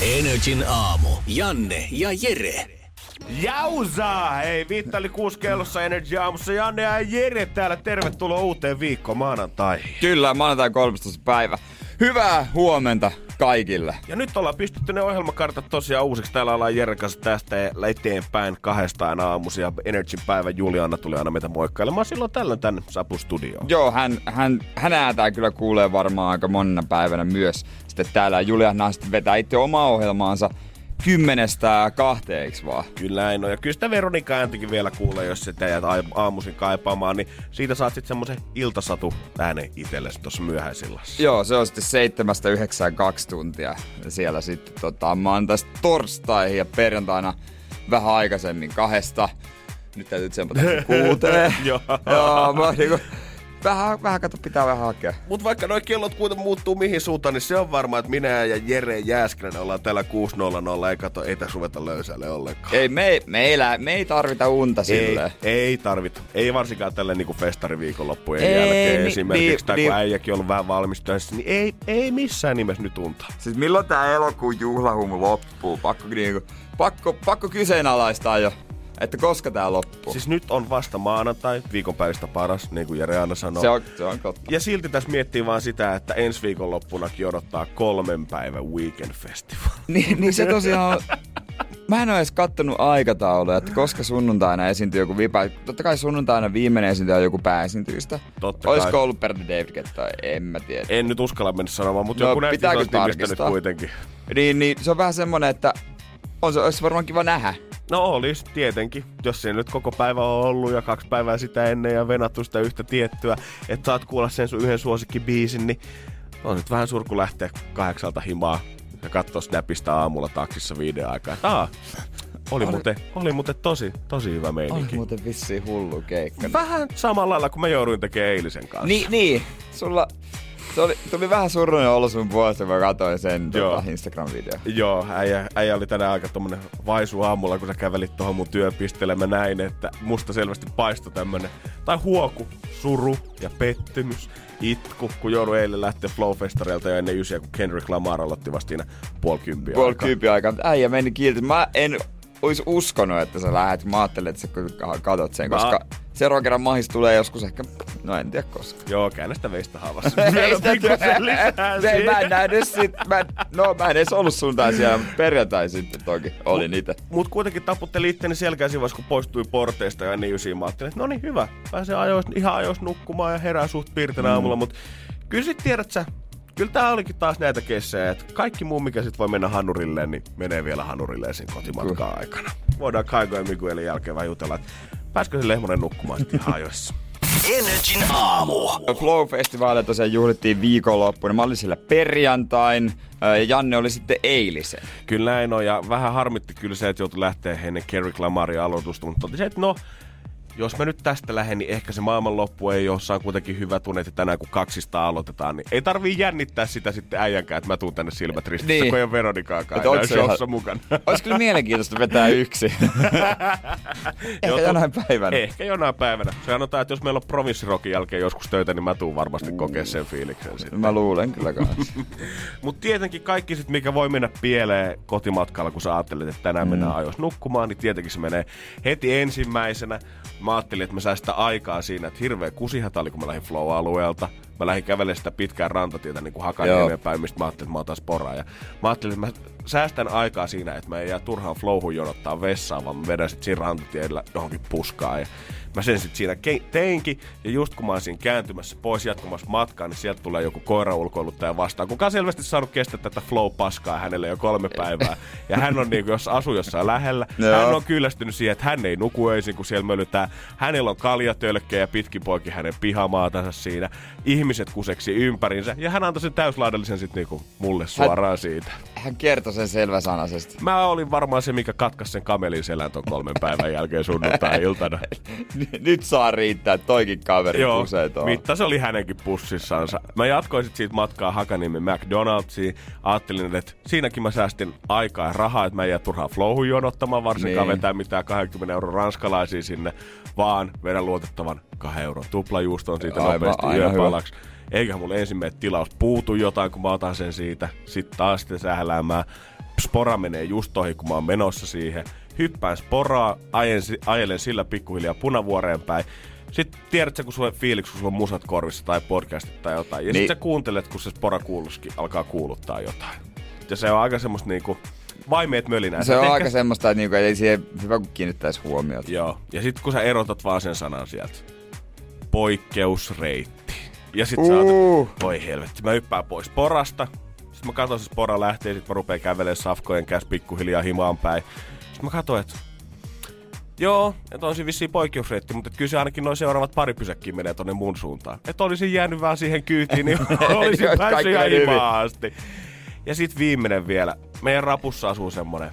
Energin aamu. Janne ja Jere. Jausa! Hei, Vittali kuusi kellossa Energy aamussa. Janne ja Jere täällä. Tervetuloa uuteen viikkoon maanantai. Kyllä, maanantai 13. päivä. Hyvää huomenta kaikille. Ja nyt ollaan pistetty ne ohjelmakartat tosiaan uusiksi. Täällä ollaan Jere kanssa tästä eteenpäin kahdestaan aamusia. Energy päivä Juliana tuli aina meitä moikkailemaan silloin tällöin tänne Sapu Studioon. Joo, hän, hän, hän äätää kyllä kuulee varmaan aika monena päivänä myös. Sitten täällä Juliana sitten vetää itse omaa ohjelmaansa kymmenestä kahteeksi vaan. Kyllä näin on. Ja kyllä sitä Veronika ääntikin vielä kuulee, jos sitä jäät aamuisin kaipaamaan, niin siitä saat sitten semmoisen iltasatu äänen itsellesi tuossa myöhäisillassa. Joo, se on sitten seitsemästä yhdeksään kaksi tuntia. Ja siellä sitten tota, maanantaista torstaihin ja perjantaina vähän aikaisemmin kahdesta. Nyt täytyy tsempata kuuteen. Joo. Joo, mä niinku, vähän, vähän kato, pitää vähän hakea. Mutta vaikka noi kellot kuitenkin muuttuu mihin suuntaan, niin se on varmaa, että minä ja Jere Jääskeläinen ollaan täällä 6.00. Ei kato, ei tässä ruveta löysälle ollenkaan. Ei, me, me, ei, lä- me ei tarvita unta silleen. Ei, ei tarvita. Ei varsinkaan tälle niinku festariviikonloppujen Ei, jälkeen ni- esimerkiksi. niin- tai kun äijäkin on ollut vähän valmistöissä, niin ei, ei missään nimessä nyt unta. Siis milloin tää elokuun juhlahumu loppuu? Pakko, niinku, pakko, pakko kyseenalaistaa jo, että koska tää loppuu. Siis nyt on vasta maanantai, viikonpäivistä paras, niin kuin Jere aina sanoo. se, on, se on totta. Ja silti tässä miettii vaan sitä, että ensi viikonloppunakin odottaa kolmen päivän weekend festival. Niin, niin se tosiaan on... Mä en ole edes kattonut aikataulua, että koska sunnuntaina esiintyy joku vipa. Totta kai sunnuntaina viimeinen esiintyjä on joku pääesiintyjistä. Totta Olisiko kai. ollut Pertti David Guetta? En mä tiedä. En nyt uskalla mennä sanomaan, mutta No, joku näistä tarkistaa? kuitenkin. Niin, niin se on vähän semmonen, että on se, olisi varmaan kiva nähdä. No olisi tietenkin, jos se nyt koko päivä on ollut ja kaksi päivää sitä ennen ja venattu sitä yhtä tiettyä, että saat kuulla sen sun yhden suosikkibiisin, niin on nyt vähän surku lähteä kahdeksalta himaa ja katsoa Snapista aamulla taksissa viiden aikaa. Aa, oli, Oli- muuten, oli muuten tosi, tosi hyvä Oli meininki. muuten vissiin hullu keikka. Vähän samalla lailla kuin mä jouduin tekemään eilisen kanssa. Niin, niin. Sulla se oli, tuli vähän surullinen olo sun puolesta, kun mä katsoin sen Joo. tota, Instagram-video. Joo, äijä, äijä oli tänään aika tommonen vaisu aamulla, kun sä kävelit tuohon mun työpisteelle. Mä näin, että musta selvästi paistoi tämmönen, tai huoku, suru ja pettymys, itku, kun joudun eilen lähteä Flow-festareilta jo ennen ysiä, kun Kendrick Lamar aloitti vasta siinä puoli kymppiä Puoli aikaa. aikaa, mutta äijä meni kiilti. Mä en olisi uskonut, että sä lähet. Mä ajattelin, että sä ka- katot sen, Mä- koska seuraavan kerran mahis tulee joskus ehkä, no en tiedä koska. Joo, käännä sitä veistä haavassa. Ei sitä- siihen. mä en nähnyt sit, mä, en- no mä en edes ollut sunnuntai siellä, perjantai sitten toki olin itse. Mut kuitenkin taputteli itteni selkään siinä vaiheessa, kun poistui porteista ja niin ysiin. Mä ajattelin, että no niin hyvä. Pääsee ajois, ihan ajois nukkumaan ja herää suht piirtenä aamulla. Mut kyllä sit tiedät sä, kyllä tää olikin taas näitä kessejä, että kaikki muu, mikä sit voi mennä hanurilleen, niin menee vielä hanurilleen siinä kotimatkan aikana. Voidaan Kaigo ja Miguelin jälkeen vähän jutella, että pääskö se Lehmonen nukkumaan sitten ihan ajoissa. Energin aamu. Flow-festivaaleja tosiaan juhlittiin viikonloppuun. Mä olin siellä perjantain ja Janne oli sitten eilisen. Kyllä näin on, ja vähän harmitti kyllä se, että joutui lähteä ennen Kendrick Lamarin aloitusta, mutta totesi, että no, jos mä nyt tästä lähden, niin ehkä se maailmanloppu ei ole, saan kuitenkin hyvä tunne, että tänään kun kaksista aloitetaan, niin ei tarvii jännittää sitä sitten äijänkään, että mä tuun tänne silmät ristissä, Niin. kun ei ole Veronikaakaan enää se ihan- showssa mukana. Olisi kyllä mielenkiintoista vetää yksi. Ehkä Joo, jonain päivänä. Ehkä jonain päivänä. Se sanotaan, että jos meillä on provinssirokin jälkeen joskus töitä, niin mä tuun varmasti kokea sen fiiliksen sitten. Mä luulen kyllä kanssa. Mutta tietenkin kaikki sit, mikä voi mennä pieleen kotimatkalla, kun sä ajattelet, että tänään mm. mennään ajoissa nukkumaan, niin tietenkin se menee heti ensimmäisenä. Mä ajattelin, että mä sään sitä aikaa siinä, että hirveä kusihätä oli, kun mä lähdin Flow-alueelta. Mä lähdin kävelemään sitä pitkää rantatietä niin kuin Hakaniemeen päin, mistä mä ajattelin, että mä otan sporaa. Ja mä ajattelin, että mä säästän aikaa siinä, että mä en jää turhaan flowhun jonottaa vessaan, vaan mä vedän sit siinä rantatiellä johonkin puskaan. Ja mä sen sitten siinä ke- teinkin, ja just kun mä oon siinä kääntymässä pois jatkamassa matkaa, niin sieltä tulee joku koiraulkoiluttaja vastaan, kuka on selvästi saanut kestää tätä flow-paskaa hänelle jo kolme päivää. Ja hän on niinku, jos asuu jossain lähellä, Joo. hän on kyllästynyt siihen, että hän ei nuku öisin, kun siellä mölytää. Hänellä on kaljatölkkejä pitkin poikin hänen pihamaatansa siinä. Ihmiset kuseksi ympärinsä, ja hän antoi sen täyslaadallisen sitten niinku mulle suoraan siitä. hän kertoi sen selväsanaisesti. Mä olin varmaan se, mikä katkaisi sen kamelin selän ton kolmen päivän jälkeen sunnuntai-iltana. Nyt saa riittää, toikin kaveri Joo, pusee tuohon. mitta se oli hänenkin pussissansa. Mä jatkoin sit siitä matkaa Hakaniemen McDonald'siin. Ajattelin, että siinäkin mä säästin aikaa ja rahaa, että mä en jää turhaan flowhun jonottamaan, varsinkaan Niin. vetää mitään 20 euron ranskalaisia sinne, vaan vedän luotettavan 2 euron tuplajuuston siitä Aivan, nopeasti hyvä. yöpalaksi. Eiköhän mulle ensimmäinen tilaus puutu jotain, kun mä otan sen siitä. Sitten taas sitten sähläämään. Spora menee just ohi, kun mä oon menossa siihen. Hyppään sporaa, ajen, si- ajelen sillä pikkuhiljaa punavuoreen päin. Sitten tiedätkö, kun sulla on fiiliksi, kun sulla on musat korvissa tai podcastit tai jotain. Ja Niin. sitten sä kuuntelet, kun se spora kuuluskin alkaa kuuluttaa jotain. Ja se on aika semmoista niinku vaimeet mölinää. Se on Ehkä- aika semmoista, että niinku, ei siihen hyvä kun kiinnittäisi huomiota. Joo. Ja sitten kun sä erotat vaan sen sanan sieltä. Poikkeusreitti. Ja sit sä Uh. oot, voi helvetti, mä hyppään pois porasta. Sitten mä katson, se spora lähtee, sit mä rupeen kävelemään safkojen käs pikkuhiljaa himaan päin. Sitten mä katson, että Joo, että on siinä vissiin poikkeusreitti, mutta kyllä se ainakin noin seuraavat pari pysäkkiä menee tonne mun suuntaan. Että olisin jäänyt vaan siihen kyytiin, niin olisin päässyt ihan himaan asti. Ja sit viimeinen vielä. Meidän rapussa asuu semmonen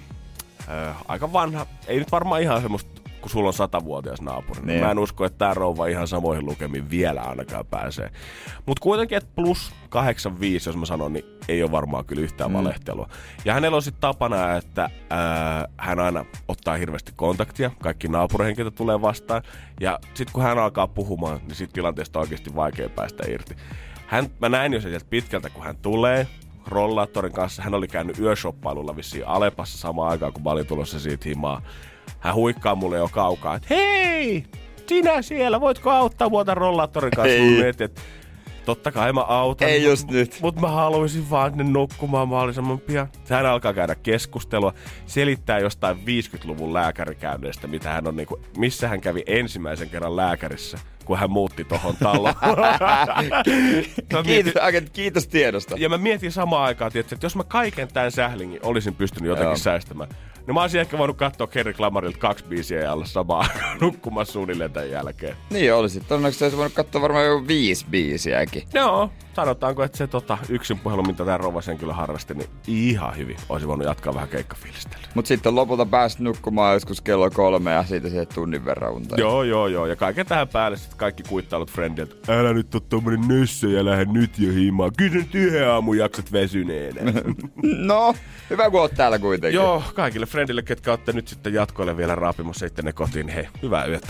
ö, aika vanha, ei nyt varmaan ihan semmoista, kun sulla on satavuotias naapuri. Niin. Niin. Mä en usko, että tää rouva ihan samoihin lukemiin vielä ainakaan pääsee. Mutta kuitenkin, että plus 85, jos mä sanon, niin ei ole varmaan kyllä yhtään mm. valehtelua. Ja hänellä on sitten tapana, että ää, hän aina ottaa hirveästi kontaktia. Kaikki naapurihenkilöt tulee vastaan. Ja sitten kun hän alkaa puhumaan, niin siitä tilanteesta on oikeasti vaikea päästä irti. Hän, mä näin jo sieltä pitkältä, kun hän tulee rollaattorin kanssa. Hän oli käynyt yöshoppailulla vissiin Alepassa samaan aikaan, kun mä olin tulossa siitä himaa. Hän huikkaa mulle jo kaukaa, että hei, sinä siellä, voitko auttaa tämän rollaattorin kanssa? Ei. Mä mietin, että totta kai mä autan. Ei mut- just nyt. Mutta mä haluaisin vaan sinne nukkumaan mahdollisimman pian. Hän alkaa käydä keskustelua, selittää jostain 50-luvun lääkärikäynneistä, mitä hän on niinku, missä hän kävi ensimmäisen kerran lääkärissä, kun hän muutti tohon taloon. Mietin- Kiitos, agent, kiitos tiedosta. ja mä mietin samaan aikaan, tietysti, että jos mä kaiken tämän sählingin olisin pystynyt jotenkin Joo. säästämään, niin mä olisin ehkä voinut katsoa Kerry Klamarilta kaksi biisiä ja olla aikaan nukkumassa suunnilleen tämän jälkeen. Niin olisi. Todennäköisesti olisi voinut katsoa varmaan jo viisi biisiäkin. Joo, sanotaanko, että se tota, yksin puhelu, mitä tämä rouva sen kyllä harrasti, niin ihan hyvin olisi voinut jatkaa vähän keikkafiilistelyä. Mutta sitten lopulta pääsit nukkumaan joskus kello kolme ja siitä siihen tunnin verran unta. Joo, joo, joo. Ja kaiken tähän päälle sitten kaikki kuittailut friendiltä. Älä nyt oo tommonen nössö ja lähde nyt jo himaan. Kyllä nyt yhden aamun jaksat vesyneenä. No, hyvä kun oot täällä kuitenkin. joo, kaikille friendille, ketkä olette nyt sitten jatkoille vielä raapimassa ittenne kotiin, niin hei, hyvää yötä.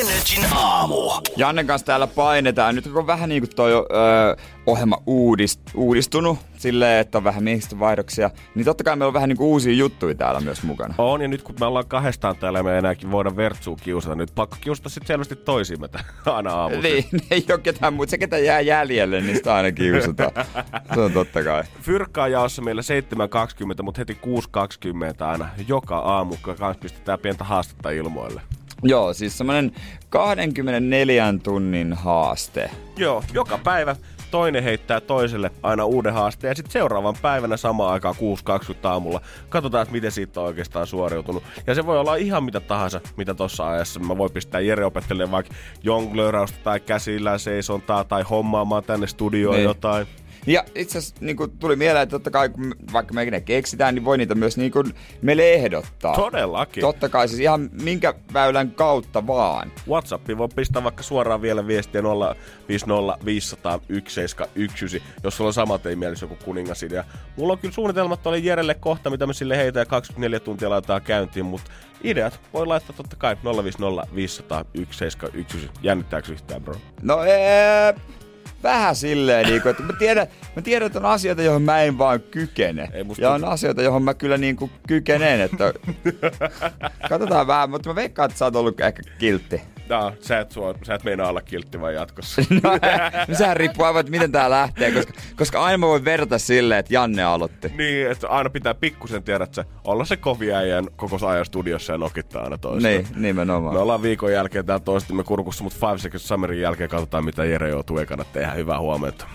Energin aamu. Jannen kanssa täällä painetaan. Nyt kun on vähän niin kuin toi öö, ohjelma uudist, uudistunut silleen, että on vähän miehistä vaihdoksia, niin totta kai meillä on vähän niin kuin uusia juttuja täällä myös mukana. On, ja nyt kun me ollaan kahdestaan täällä, me ei enääkin voida vertsua kiusata. Nyt pakko kiusata sitten selvästi toisiimme aina aamuisin. Niin, ei ole ketään muuta. Se, ketä jää jäljelle, niin sitä aina kiusataan. Se on totta kai. Fyrkkaa jaossa meillä 7.20, mutta heti 6.20 aina joka aamu, kun kanssa pistetään pientä haastetta ilmoille. Joo, siis semmonen 24 tunnin haaste. Joo, joka päivä toinen heittää toiselle aina uuden haasteen ja sitten seuraavan päivänä samaan aikaan 6.20 aamulla katsotaan, että miten siitä on oikeastaan suoriutunut. Ja se voi olla ihan mitä tahansa, mitä tuossa ajassa. Mä voin pistää Jere opettelemaan vaikka jonglöörausta tai käsillä seisontaa tai hommaamaan tänne studioon Niin. jotain. Ja itse asiassa niin tuli mieleen, että totta kai kun vaikka me ne keksitään, niin voi niitä myös niin kuin meille ehdottaa. Todellakin. Totta kai siis ihan minkä väylän kautta vaan. Whatsappiin voi pistää vaikka suoraan vielä viestiä 050 500 1719, jos sulla on samat ei mielessä joku kuningasidea. Mulla on kyllä suunnitelmat oli Jerelle kohta, mitä me sille heitä ja 24 tuntia laitetaan käyntiin, mutta ideat voi laittaa totta kai 050 500 1719. Jännittääkö yhtään, bro? No ee, vähän silleen, niin kuin, että mä tiedän, mä tiedän, että on asioita, johon mä en vaan kykene. Ei musta ja on asioita, johon mä kyllä niin kuin kykenen, että katsotaan vähän, mutta mä veikkaan, että sä oot ollut ehkä kiltti. No, sä et, suor, sä et meinaa olla kiltti vai jatkossa. No, no sehän riippuu aivan, että miten tää lähtee, koska, koska aina mä voin verrata silleen, että Janne aloitti. niin, että aina pitää pikkusen tiedä, että se olla se kovi äijä koko ajan studiossa ja nokittaa aina toista. Niin, nimenomaan. Me ollaan viikon jälkeen täällä toistimme kurkussa, mutta Five Seconds Summerin jälkeen katsotaan, mitä Jere joutuu ekana tehdä. Hyvää huomenta.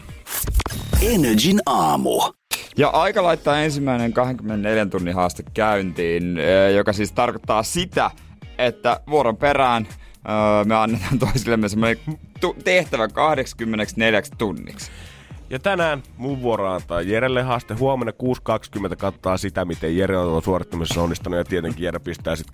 Energin aamu. Ja aika laittaa ensimmäinen 24 tunnin haaste käyntiin, eh, joka siis tarkoittaa sitä, että vuoron perään eh, me annetaan toisillemme semmoinen tehtävä 84 tunniksi. Ja tänään mun vuoro antaa Jerelle haaste. Huomenna 6.20 katsotaan sitä, miten Jere on suorittamisessa onnistunut. Ja tietenkin Jere pistää sitten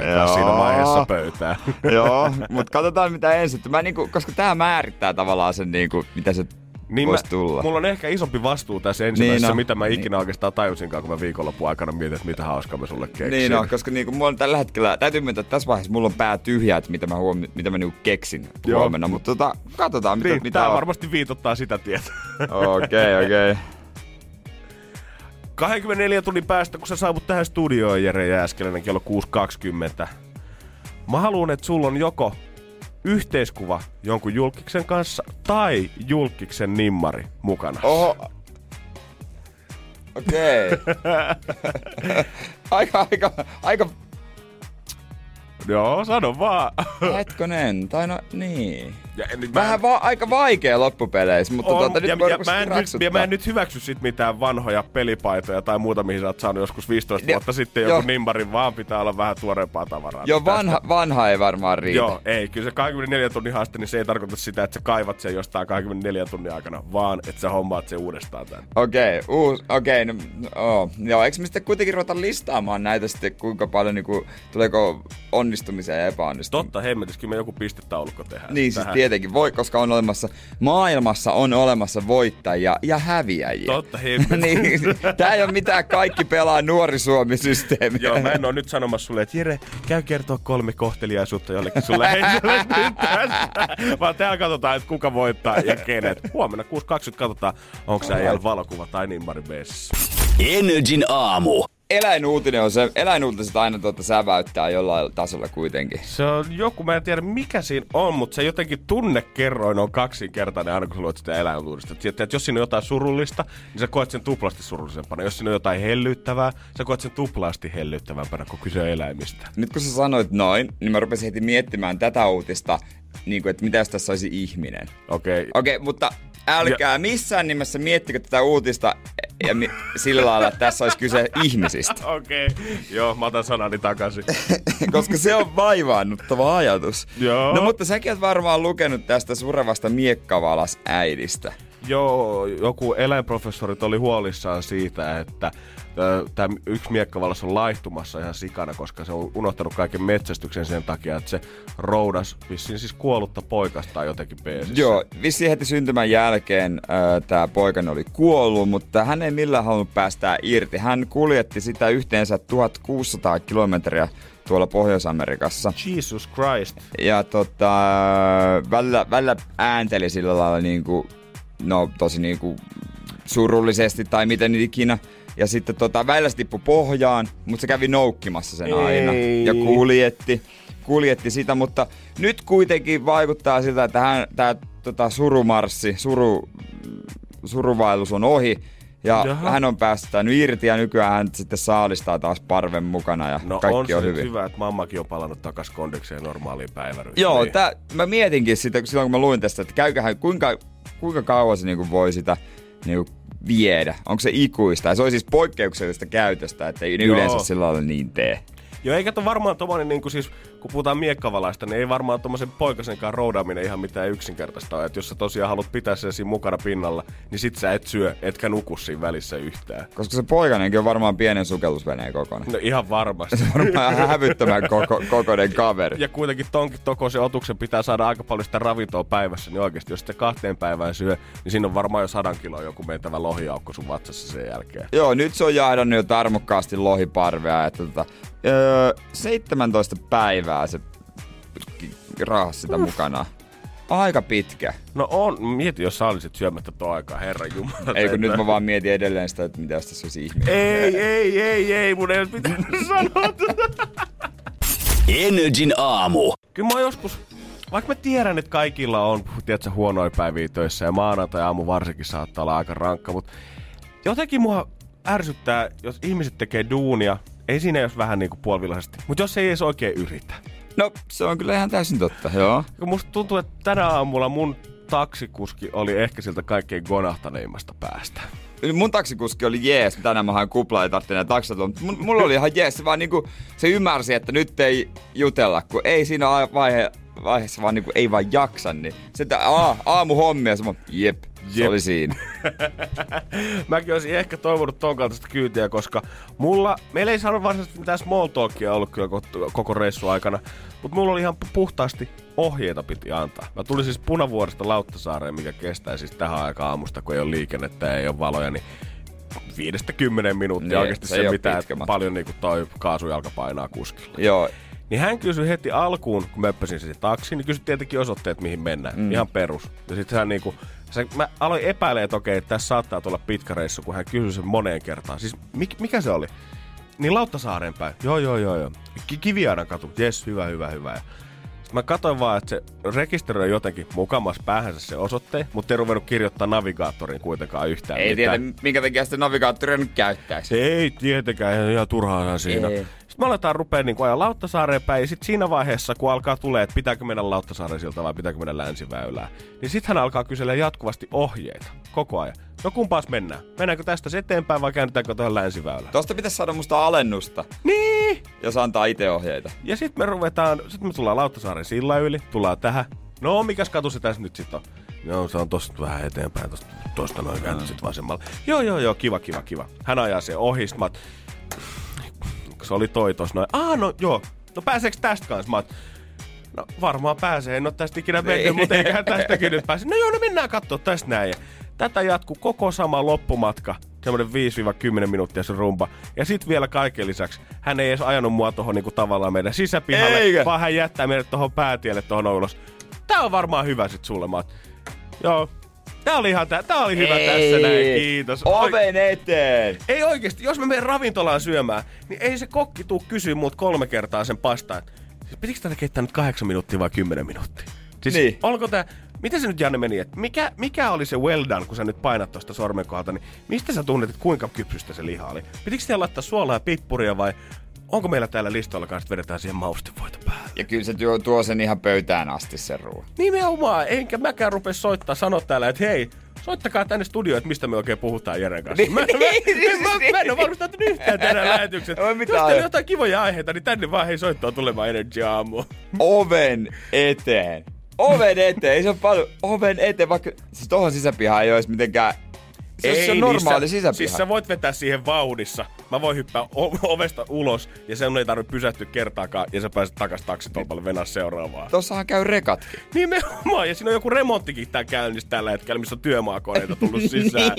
kanssa Joo. siinä vaiheessa pöytään. Joo, mutta katsotaan mitä ensin. Mä niinku, koska tää määrittää tavallaan sen, niinku, mitä se Niin voisi mä, tulla. mulla on ehkä isompi vastuu tässä ensimmäisessä, Niin niin on. mitä mä Niin. ikinä oikeastaan tajusinkaan, kun mä viikonlopun aikana mietin, että mitä hauskaa mä sulle keksin. Niin on, koska niinku, mulla on tällä hetkellä, täytyy myöntää, että tässä vaiheessa mulla on pää tyhjä, että mitä mä, huomi, mitä mä niinku keksin Joo. huomenna. Mutta tota, katsotaan mitä, niin, mitä tää on. varmasti viitottaa sitä tietä. Okei, okei. Okay, 24 tunnin päästä, kun sä saavut tähän studioon, Jere Jääskeläinen, kello 6.20. Mä haluan, että sulla on joko yhteiskuva jonkun julkiksen kanssa tai julkiksen nimmari mukana. Oho. Okei. aika, aika, aika Joo, sano vaan. hetkonen, tai no niin. Ja, nyt Vähän va- aika vaikea loppupeleissä, mutta on, tuota, ja, nyt ja, rupesi mä en nyt, ja mä en nyt hyväksy sit mitään vanhoja pelipaitoja tai muuta, mihin sä oot saanut joskus 15 Jo- vuotta sitten jo. joku nimmarin, vaan pitää olla vähän tuoreempaa tavaraa. Jo Tästä- vanha, vanha ei varmaan riitä. Joo, ei. Kyllä se 24 tunnin haaste, niin se ei tarkoita sitä, että sä kaivat sen jostain 24 tunnin aikana, vaan että sä hommaat sen uudestaan tänne. Okei, okay, uus, okei, okay, no, oh. joo, eikö me sitten kuitenkin ruveta listaamaan näitä sitten, kuinka paljon niinku, tuleeko onnistumiseen ja epäonnistumiseen? Totta, hemmetis, kyllä me joku pistetaulukko tehdään. Niin siis. Tietenkin voi, koska on olemassa, maailmassa on olemassa voittajia ja häviäjiä. Totta, niin, tää ei ole mitään kaikki pelaa nuori Suomi-systeemiä. Joo, mä en oo nyt sanomassa sulle, että Jere, käy kertoa kolme kohteliaisuutta jollekin sulle henkilölle nyt tästä. Vaan täällä katsotaan, että kuka voittaa ja kenet. Huomenna 6.20 katsotaan, onko se äijällä valokuva tai nimmari beesissä. Energin aamu. Eläinuutinen on se, eläinuutiset aina tuota säväyttää jollain tasolla kuitenkin. Se on joku, mä en tiedä mikä siinä on, mutta se jotenkin tunnekerroin on kaksinkertainen aina kun sä luet sitä eläinuutista. Että jos siinä on jotain surullista, niin sä koet sen tuplasti surullisempana. Jos siinä on jotain hellyttävää, sä koet sen tuplasti hellyttävämpänä, kun kyse on eläimistä. Nyt kun sä sanoit noin, niin mä rupesin heti miettimään tätä uutista, niin kuin, että mitä jos tässä olisi ihminen. Okei, okay. Okei, mutta älkää missään nimessä miettikö tätä uutista ja mi- sillä lailla, että tässä olisi kyse ihmisistä. Okei, okay. joo, mä otan sanani takaisin. Koska se on vaivaannuttava ajatus. Joo. No mutta säkin oot varmaan lukenut tästä surevasta miekkavalas äidistä. Joo, joku eläinprofessorit oli huolissaan siitä, että tämä yksi miekkavallas on laihtumassa ihan sikana, koska se on unohtanut kaiken metsästyksen sen takia, että se roudas vissiin siis kuollutta poikasta tai jotenkin peesissä. Joo, vissiin heti syntymän jälkeen äh, tämä poikani oli kuollut, mutta hän ei millään halunnut päästää irti. Hän kuljetti sitä yhteensä 1600 kilometriä tuolla Pohjois-Amerikassa. Jesus Christ. Ja tota, välillä, välillä äänteli sillä lailla niinku, no tosi niinku surullisesti tai miten ikinä. Ja sitten tota, välillä se tippui pohjaan, mutta se kävi noukkimassa sen Ei. aina. Ja kuljetti, kuljetti sitä, mutta nyt kuitenkin vaikuttaa siltä, että hän, tää tota, surumarssi, suru, suruvaellus on ohi. Ja Jaha. hän on päästänyt irti ja nykyään hän sitten saalistaa taas parven mukana ja No kaikki on se on, hyvin. hyvä, että mammakin on palannut takas kondikseen normaaliin päivärytmiin. Joo, Niin. tää, mä mietinkin sitä silloin, kun mä luin tästä, että käyköhän, kuinka, kuinka kauan se niinku voi sitä niinku viedä. Onko se ikuista? Ja se on siis poikkeuksellista käytöstä, että ei ne Joo. yleensä sillä lailla niin tee. Joo, eikä to varmaan tommonen, niin kuin siis, kun puhutaan miekkavalaista, niin ei varmaan tommosen poikasenkaan roudaaminen ihan mitään yksinkertaista ole. Että jos sä tosiaan haluat pitää sen siinä mukana pinnalla, niin sit sä et syö, etkä nuku siinä välissä yhtään. Koska se poikanenkin on varmaan pienen sukellusveneen kokoinen. No ihan varmasti. Varmaan hävyttömän koko, kokoinen kaveri. Ja kuitenkin tonkin tokoisen otuksen pitää saada aika paljon sitä ravintoa päivässä, niin oikeasti jos sitä kahteen päivään syö, niin siinä on varmaan jo sadan kiloa joku mentävä lohiaukko sun vatsassa sen jälkeen. Joo, nyt se on jahdannut jo tarmokkaasti lohiparvea. Että tota, öö, 17 päivää se raahasi sitä mukana. Aika pitkä. No on, mieti jos sä olisit syömättä tuo aikaa, herran jumala. Ei kun nyt mä vaan mietin edelleen sitä, että mitä tässä olisi ihminen. Ei, ei, ei, ei, mun ei olisi pitänyt sanoa tätä. Energin aamu. Kyllä mä joskus, vaikka mä tiedän, että kaikilla on, tiedätkö, huonoja päiviä töissä ja maanantai-aamu varsinkin saattaa olla aika rankka, mutta jotenkin mua ärsyttää, jos ihmiset tekee duunia, ei siinä jos vähän niinku puolivillaisesti, mutta jos ei edes oikein yritä. No, se on kyllä ihan täysin totta, joo. Kun musta tuntuu, että tänä aamulla mun taksikuski oli ehkä siltä kaikkein gonahtaneimmasta päästä. Mun taksikuski oli jees, tänään mä hain kuplaa ja tarvitsin näitä taksilla, mutta mulla oli ihan jees, se vaan niinku, se ymmärsi, että nyt ei jutella, kun ei siinä vaihe, vaiheessa vaan niinku ei vaan jaksa, niin se, että aa, aamuhommia, se jep, se Jep. oli siinä. Mäkin olisin ehkä toivonut ton kaltaista kyytiä, koska mulla, meillä ei saanut varsinaisesti mitään small talkia ollut kyllä koko- reissu aikana, mutta mulla oli ihan puhtaasti ohjeita piti antaa. Mä tulin siis Punavuoresta Lauttasaareen, mikä kestää siis tähän aikaan aamusta, kun ei ole liikennettä ja ei ole valoja, niin viidestä kymmenen minuuttia Niin, oikeasti se se, mitä paljon niinku toi kaasujalka painaa kuskilla. Joo, Niin hän kysyi heti alkuun, kun mä öppäsin se taksiin, niin kysyi tietenkin osoitteet, mihin mennään. Mm. Ihan perus. Ja sitten hän niinku, se, mä aloin epäilemään, että okei, että tässä saattaa tulla pitkä reissu, kun hän kysyi sen moneen kertaan. Siis mik, mikä se oli? Niin Lauttasaaren päin. Joo, joo, joo, joo. Ki- katu. Jes, hyvä, hyvä, hyvä. Sitten mä katsoin vaan, että se rekisteröi jotenkin mukamas päähänsä se osoitteen, mutta ei ruvennut kirjoittaa navigaattoriin kuitenkaan yhtään ei mitään. tiedä minkä takia sitä navigaattoria nyt käyttäisi. Se ei tietenkään, ihan, ihan turhaa siinä. Ei. Sitten me aletaan rupea niin ajaa Lauttasaareen päin, ja sitten siinä vaiheessa, kun alkaa tulee, että pitääkö mennä Lauttasaaren siltä vai pitääkö mennä länsiväylään, niin sitten hän alkaa kysellä jatkuvasti ohjeita koko ajan. No kumpaas mennään? Mennäänkö tästä eteenpäin vai käännetäänkö tuohon länsiväylään? Tosta pitäisi saada musta alennusta, Niin! jos antaa itse ohjeita. Ja sitten me ruvetaan, sitten me tullaan Lauttasaaren sillä yli, tullaan tähän. No, mikäs katu se tässä nyt sitten on? Joo, se on tosta vähän eteenpäin, tosta, tosta noin kääntä sit vasemmalle. Joo, joo, joo, kiva, kiva, kiva. Hän ajaa se ohi, sit mä oot, se oli toi tossa noin. Ah, no joo. No pääseekö tästä kanssa? Mä oot, No varmaan pääsee, en ole tästä ikinä mennyt, mutta eiköhän tästäkin nyt pääse. No joo, no mennään katsoa tästä näin. Ja tätä jatkuu koko sama loppumatka, semmoinen 5-10 minuuttia se rumba. Ja sitten vielä kaiken lisäksi, hän ei edes ajanut mua tuohon niinku tavallaan meidän sisäpihalle, Eikä. vaan hän jättää meidät tuohon päätielle tuohon ulos. Tää on varmaan hyvä sit sulle, mä oot, Joo, tää oli ihan tää, tää oli hyvä tässä näin, kiitos. Oven eteen! ei oikeesti, jos mä menen ravintolaan syömään, niin ei se kokki tuu kysyä mut kolme kertaa sen pastaan. Siis pitikö tätä keittää nyt kahdeksan minuuttia vai kymmenen minuuttia? Siis Niin. onko tää, miten se nyt Janne meni, että mikä, mikä oli se well done, kun sä nyt painat tosta sormen kohdalta, niin mistä sä tunnet, että kuinka kypsystä se liha oli? Pitikö siellä laittaa suolaa ja pippuria vai onko meillä täällä listoilla kanssa, että vedetään siihen maustevoita päälle? Ja kyllä se tuo, tuo sen ihan pöytään asti sen ruoan. Nimenomaan, enkä mäkään rupea soittaa, sanoa täällä, että hei, soittakaa tänne studioon, että mistä me oikein puhutaan Jeren kanssa. Mä, mä, mä, mä, mä en ole valmistanut yhtään tänään lähetykset. Jos teillä jotain kivoja aiheita, niin tänne vaan hei soittaa tulemaan Energy Aamu. Oven eteen! Oven eteen! Ei se ole paljon. Oven eteen, vaikka siis tohon sisäpihaan ei olisi mitenkään... Se ei, se on normaali niissä- sisäpiha. Siis sä voit vetää siihen vauhdissa. Mä voin hyppää ovesta ulos ja sen ei tarvitse pysähtyä kertaakaan ja sä pääset takas taksitolpalle venää seuraavaan. Tossahan käy rekatkin. Nimenomaan, ja siinä on joku remonttikin tää käynnissä tällä hetkellä, missä on työmaakoneita tullut sisään.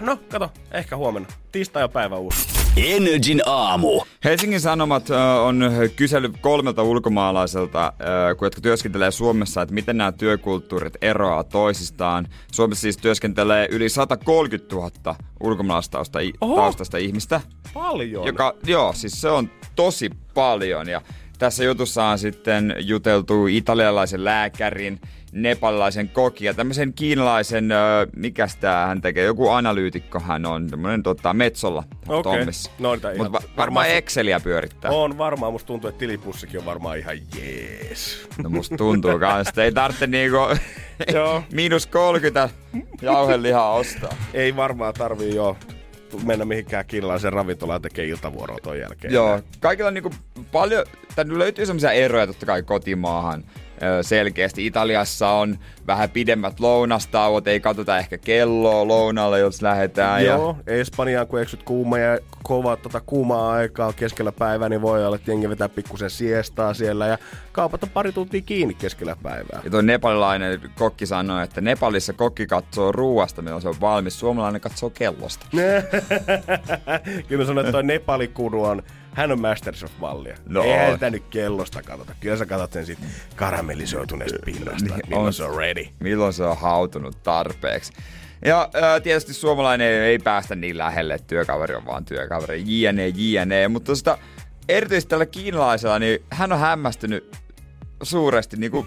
No, kato, ehkä huomenna. Tiistai on päivä uusi. Energin aamu. Helsingin Sanomat on kysely kolmelta ulkomaalaiselta, jotka työskentelee Suomessa, että miten nämä työkulttuurit eroaa toisistaan. Suomessa siis työskentelee yli 130 000 ulkomaalaistausta Oho. taustasta ihmistä. Paljon. Joka, joo, siis se on tosi paljon. Ja tässä jutussa on sitten juteltu italialaisen lääkärin, nepalilaisen kokin ja tämmöisen kiinalaisen, ö, mikäs tää hän tekee, joku analyytikko hän on, tämmönen tota, Metsolla Okei. Tommissa. No, Mutta va- varmaan se- Exceliä pyörittää. On varmaan, musta tuntuu, että tilipussikin on varmaan ihan jees. No musta tuntuu kanssa, ei tarvitse niinku Joo. miinus 30 jauhelihaa ostaa. Ei varmaan tarvii jo mennä mihinkään kiinalaisen ravintolaan tekee iltavuoroa ton jälkeen. Joo, kaikilla on niinku paljon, tänne löytyy semmoisia eroja totta kai kotimaahan selkeästi. Italiassa on vähän pidemmät lounastauot, ei katsota ehkä kelloa lounalle, jos lähdetään. Joo, Espanjaan kun eksyt kuuma ja kova tota, kuumaa aikaa keskellä päivää, niin voi olla, että jengi vetää pikkusen siestaa siellä ja kaupat on pari tuntia kiinni keskellä päivää. Ja tuo nepalilainen kokki sanoi, että Nepalissa kokki katsoo ruuasta, milloin se on valmis. Suomalainen katsoo kellosta. Kyllä mä sanon, että toi Nepali-kunu on, hän on Masterchef-mallia. No. Eihän sitä nyt kellosta katsota. Kyllä sä katsot sen siitä karamellisoituneesta pinnasta, että milloin on. se on ready. milloin se on hautunut tarpeeksi. Ja ää, tietysti suomalainen ei, ei päästä niin lähelle, että työkaveri on vaan työkaveri, jne, jne. Mutta tuosta, erityisesti tällä kiinalaisella, niin hän on hämmästynyt suuresti niin kuin,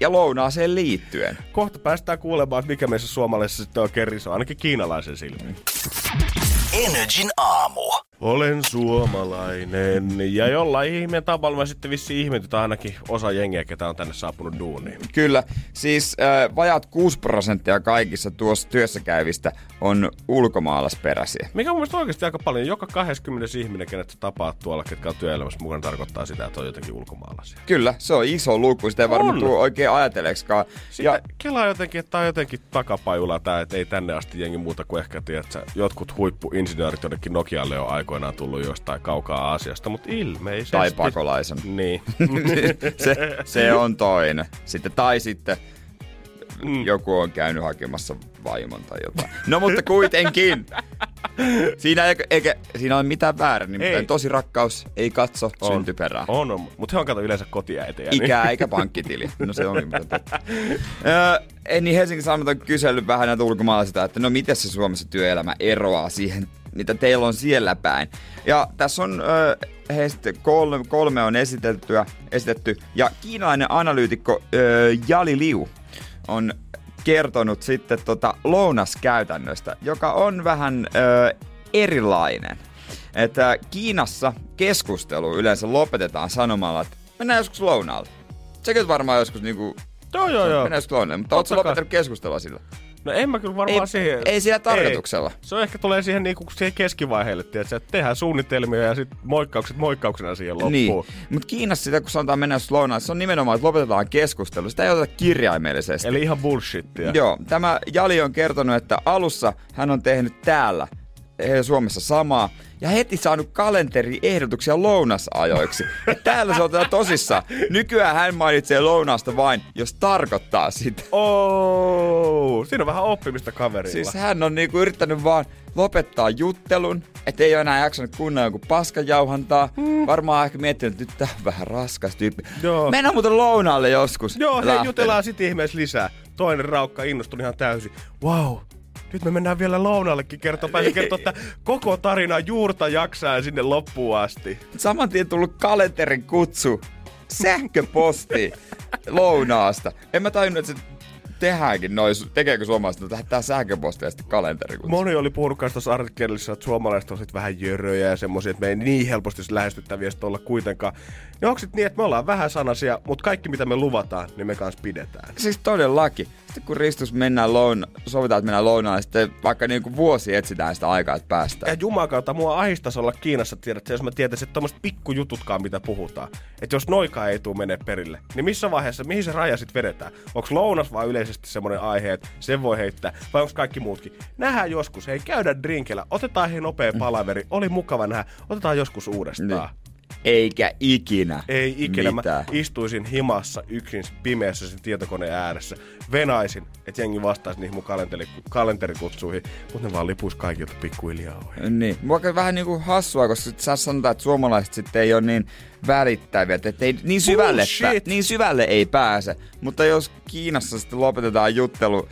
ja lounaaseen liittyen. Kohta päästään kuulemaan, että mikä meissä suomalaisessa sitten oikein riso, ainakin kiinalaisen silmin. Energin aamu. Olen suomalainen. Ja jollain ihmeen tavalla mä sitten vissi ihmetytä ainakin osa jengiä, ketä on tänne saapunut duuniin. Kyllä, siis äh, vajaat 6 prosenttia kaikissa tuossa työssä käyvistä on ulkomaalaisperäisiä. Mikä on mielestäni oikeasti aika paljon. Joka 20 ihminen, kenet sä tapaat tuolla, ketkä on työelämässä mukana, tarkoittaa sitä, että on jotenkin ulkomaalaisia. Kyllä, se on iso luku, sitä ei varmaan tule oikein ajateleeksikaan. Sitten ja... kelaa jotenkin, että tämä on jotenkin takapajula tämä, että ei tänne asti jengi muuta kuin ehkä, tiedät, jotkut huippuinsinöörit jonnekin Nokialle on aikoinaan tullut jostain kaukaa asiasta, mutta ilmeisesti... Tai pakolaisen. Niin. se, se on toinen. Sitten, tai sitten mm. joku on käynyt hakemassa vaimon tai jotain. No mutta kuitenkin. Siinä ei, eikä, siinä ole mitään väärä, nimittäin ei. tosi rakkaus ei katso on. syntyperää. On, on. mutta he on kato yleensä kotiäitejä. Ikää niin. eikä pankkitili. No se on niin totta. Öö, niin Helsingin Sanomat on kysellyt vähän näitä ulkomaalaisista, että no miten se Suomessa työelämä eroaa siihen, mitä teillä on siellä päin. Ja tässä on öö, heistä kolme, kolme on esitettyä, esitetty, ja kiinalainen analyytikko öö, Jali Liu on kertonut sitten tota lounaskäytännöstä, joka on vähän ö, erilainen. Että Kiinassa keskustelu yleensä lopetetaan sanomalla, että mennään joskus lounaalle. Sekin varmaan joskus niinku... Joo, joo, joo. Mennään joskus lounaalle, mutta ootko lopettanut keskustelua sillä? No en mä kyllä varmaan ei, siihen. Ei sillä tarkoituksella. Ei. Se on ehkä tulee siihen, niinku, siihen keskivaiheelle, tiedätkö, että tehdään suunnitelmia ja sitten moikkaukset moikkauksena siihen loppuun. Niin. Mutta Kiinassa sitä, kun sanotaan mennä slowna, se on nimenomaan, että lopetetaan keskustelu. Sitä ei oteta kirjaimellisesti. Eli ihan bullshittia. Joo. Tämä Jali on kertonut, että alussa hän on tehnyt täällä Suomessa samaa ja heti saanut kalenteriehdotuksia lounasajoiksi. Ja täällä se otetaan tosissaan. Nykyään hän mainitsee lounasta vain, jos tarkoittaa sitä. Oh, siinä on vähän oppimista kaverilla. Siis hän on niinku yrittänyt vaan lopettaa juttelun, ettei ole enää jaksanut kunnan joku paskajauhantaa. Hmm. Varmaan ehkä miettinyt, että nyt tää on vähän raskas tyyppi. Joo. Mennään muuten lounaalle joskus. Joo, hei, jutellaan sit ihmeessä lisää. Toinen raukka innostui ihan täysin. Wow, nyt me mennään vielä lounallekin kertoa, pääsi kertoa että koko tarina juurta jaksaa sinne loppuun asti. Saman tien tullut kalenterin kutsu sähköposti lounaasta. En mä tajunnut, että se tehdäänkin noin, tekeekö suomalaiset, että lähettää sähköpostia ja sitten kalenteri. Moni oli puhunut tuossa artikkelissa, että suomalaiset on sitten vähän jöröjä ja semmoisia, että me ei niin helposti lähestyttäviä olla kuitenkaan. Niin onko niin, että me ollaan vähän sanasia, mutta kaikki mitä me luvataan, niin me kanssa pidetään? Siis todellakin. Sitten kun Ristus mennään loun, sovitaan, että mennään lounaan, sitten vaikka niin kuin vuosi etsitään sitä aikaa, että päästään. Ja jumakauta, mua ahistaisi olla Kiinassa, tiedät, jos mä tietäisin, että tommoset pikkujututkaan, mitä puhutaan. Että jos noika ei tule menee perille, niin missä vaiheessa, mihin se raja sitten vedetään? Onko lounas vai yleisesti semmoinen aihe, että sen voi heittää, vai onko kaikki muutkin? Nähdään joskus, hei käydä drinkillä, otetaan hei nopea palaveri, oli mukava nähdä, otetaan joskus uudestaan. Niin. Eikä ikinä. Ei ikinä. Mitään. Mä istuisin himassa yksin pimeässä sen tietokoneen ääressä. Venaisin, että jengi vastaisi niihin mun kalenteri, kalenterikutsuihin, mutta ne vaan lipuisi kaikilta pikkuhiljaa ohi. Niin. Mua vähän niinku hassua, koska sä sanotaan, että suomalaiset sitten ei ole niin välittäviä, että ei niin syvälle, pä- niin syvälle ei pääse. Mutta jos Kiinassa sitten lopetetaan juttelu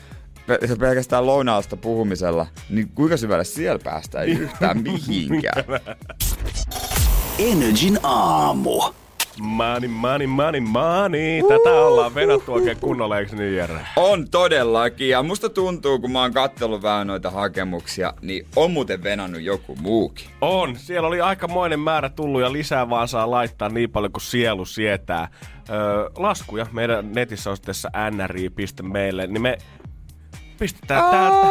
pelkästään lounaalasta puhumisella, niin kuinka syvälle siellä päästään? Yhtään mihinkään. Energin aamu. Money, money, money, money. Tätä ollaan venattu oikein kunnolla, eikö niin Jere? On todellakin. Ja musta tuntuu, kun mä oon kattellut vähän noita hakemuksia, niin on muuten venannut joku muukin. On. Siellä oli aikamoinen määrä tullut ja lisää vaan saa laittaa niin paljon kuin sielu sietää. Öö, laskuja meidän netissä osoitteessa nri.meille, niin me pistetään täältä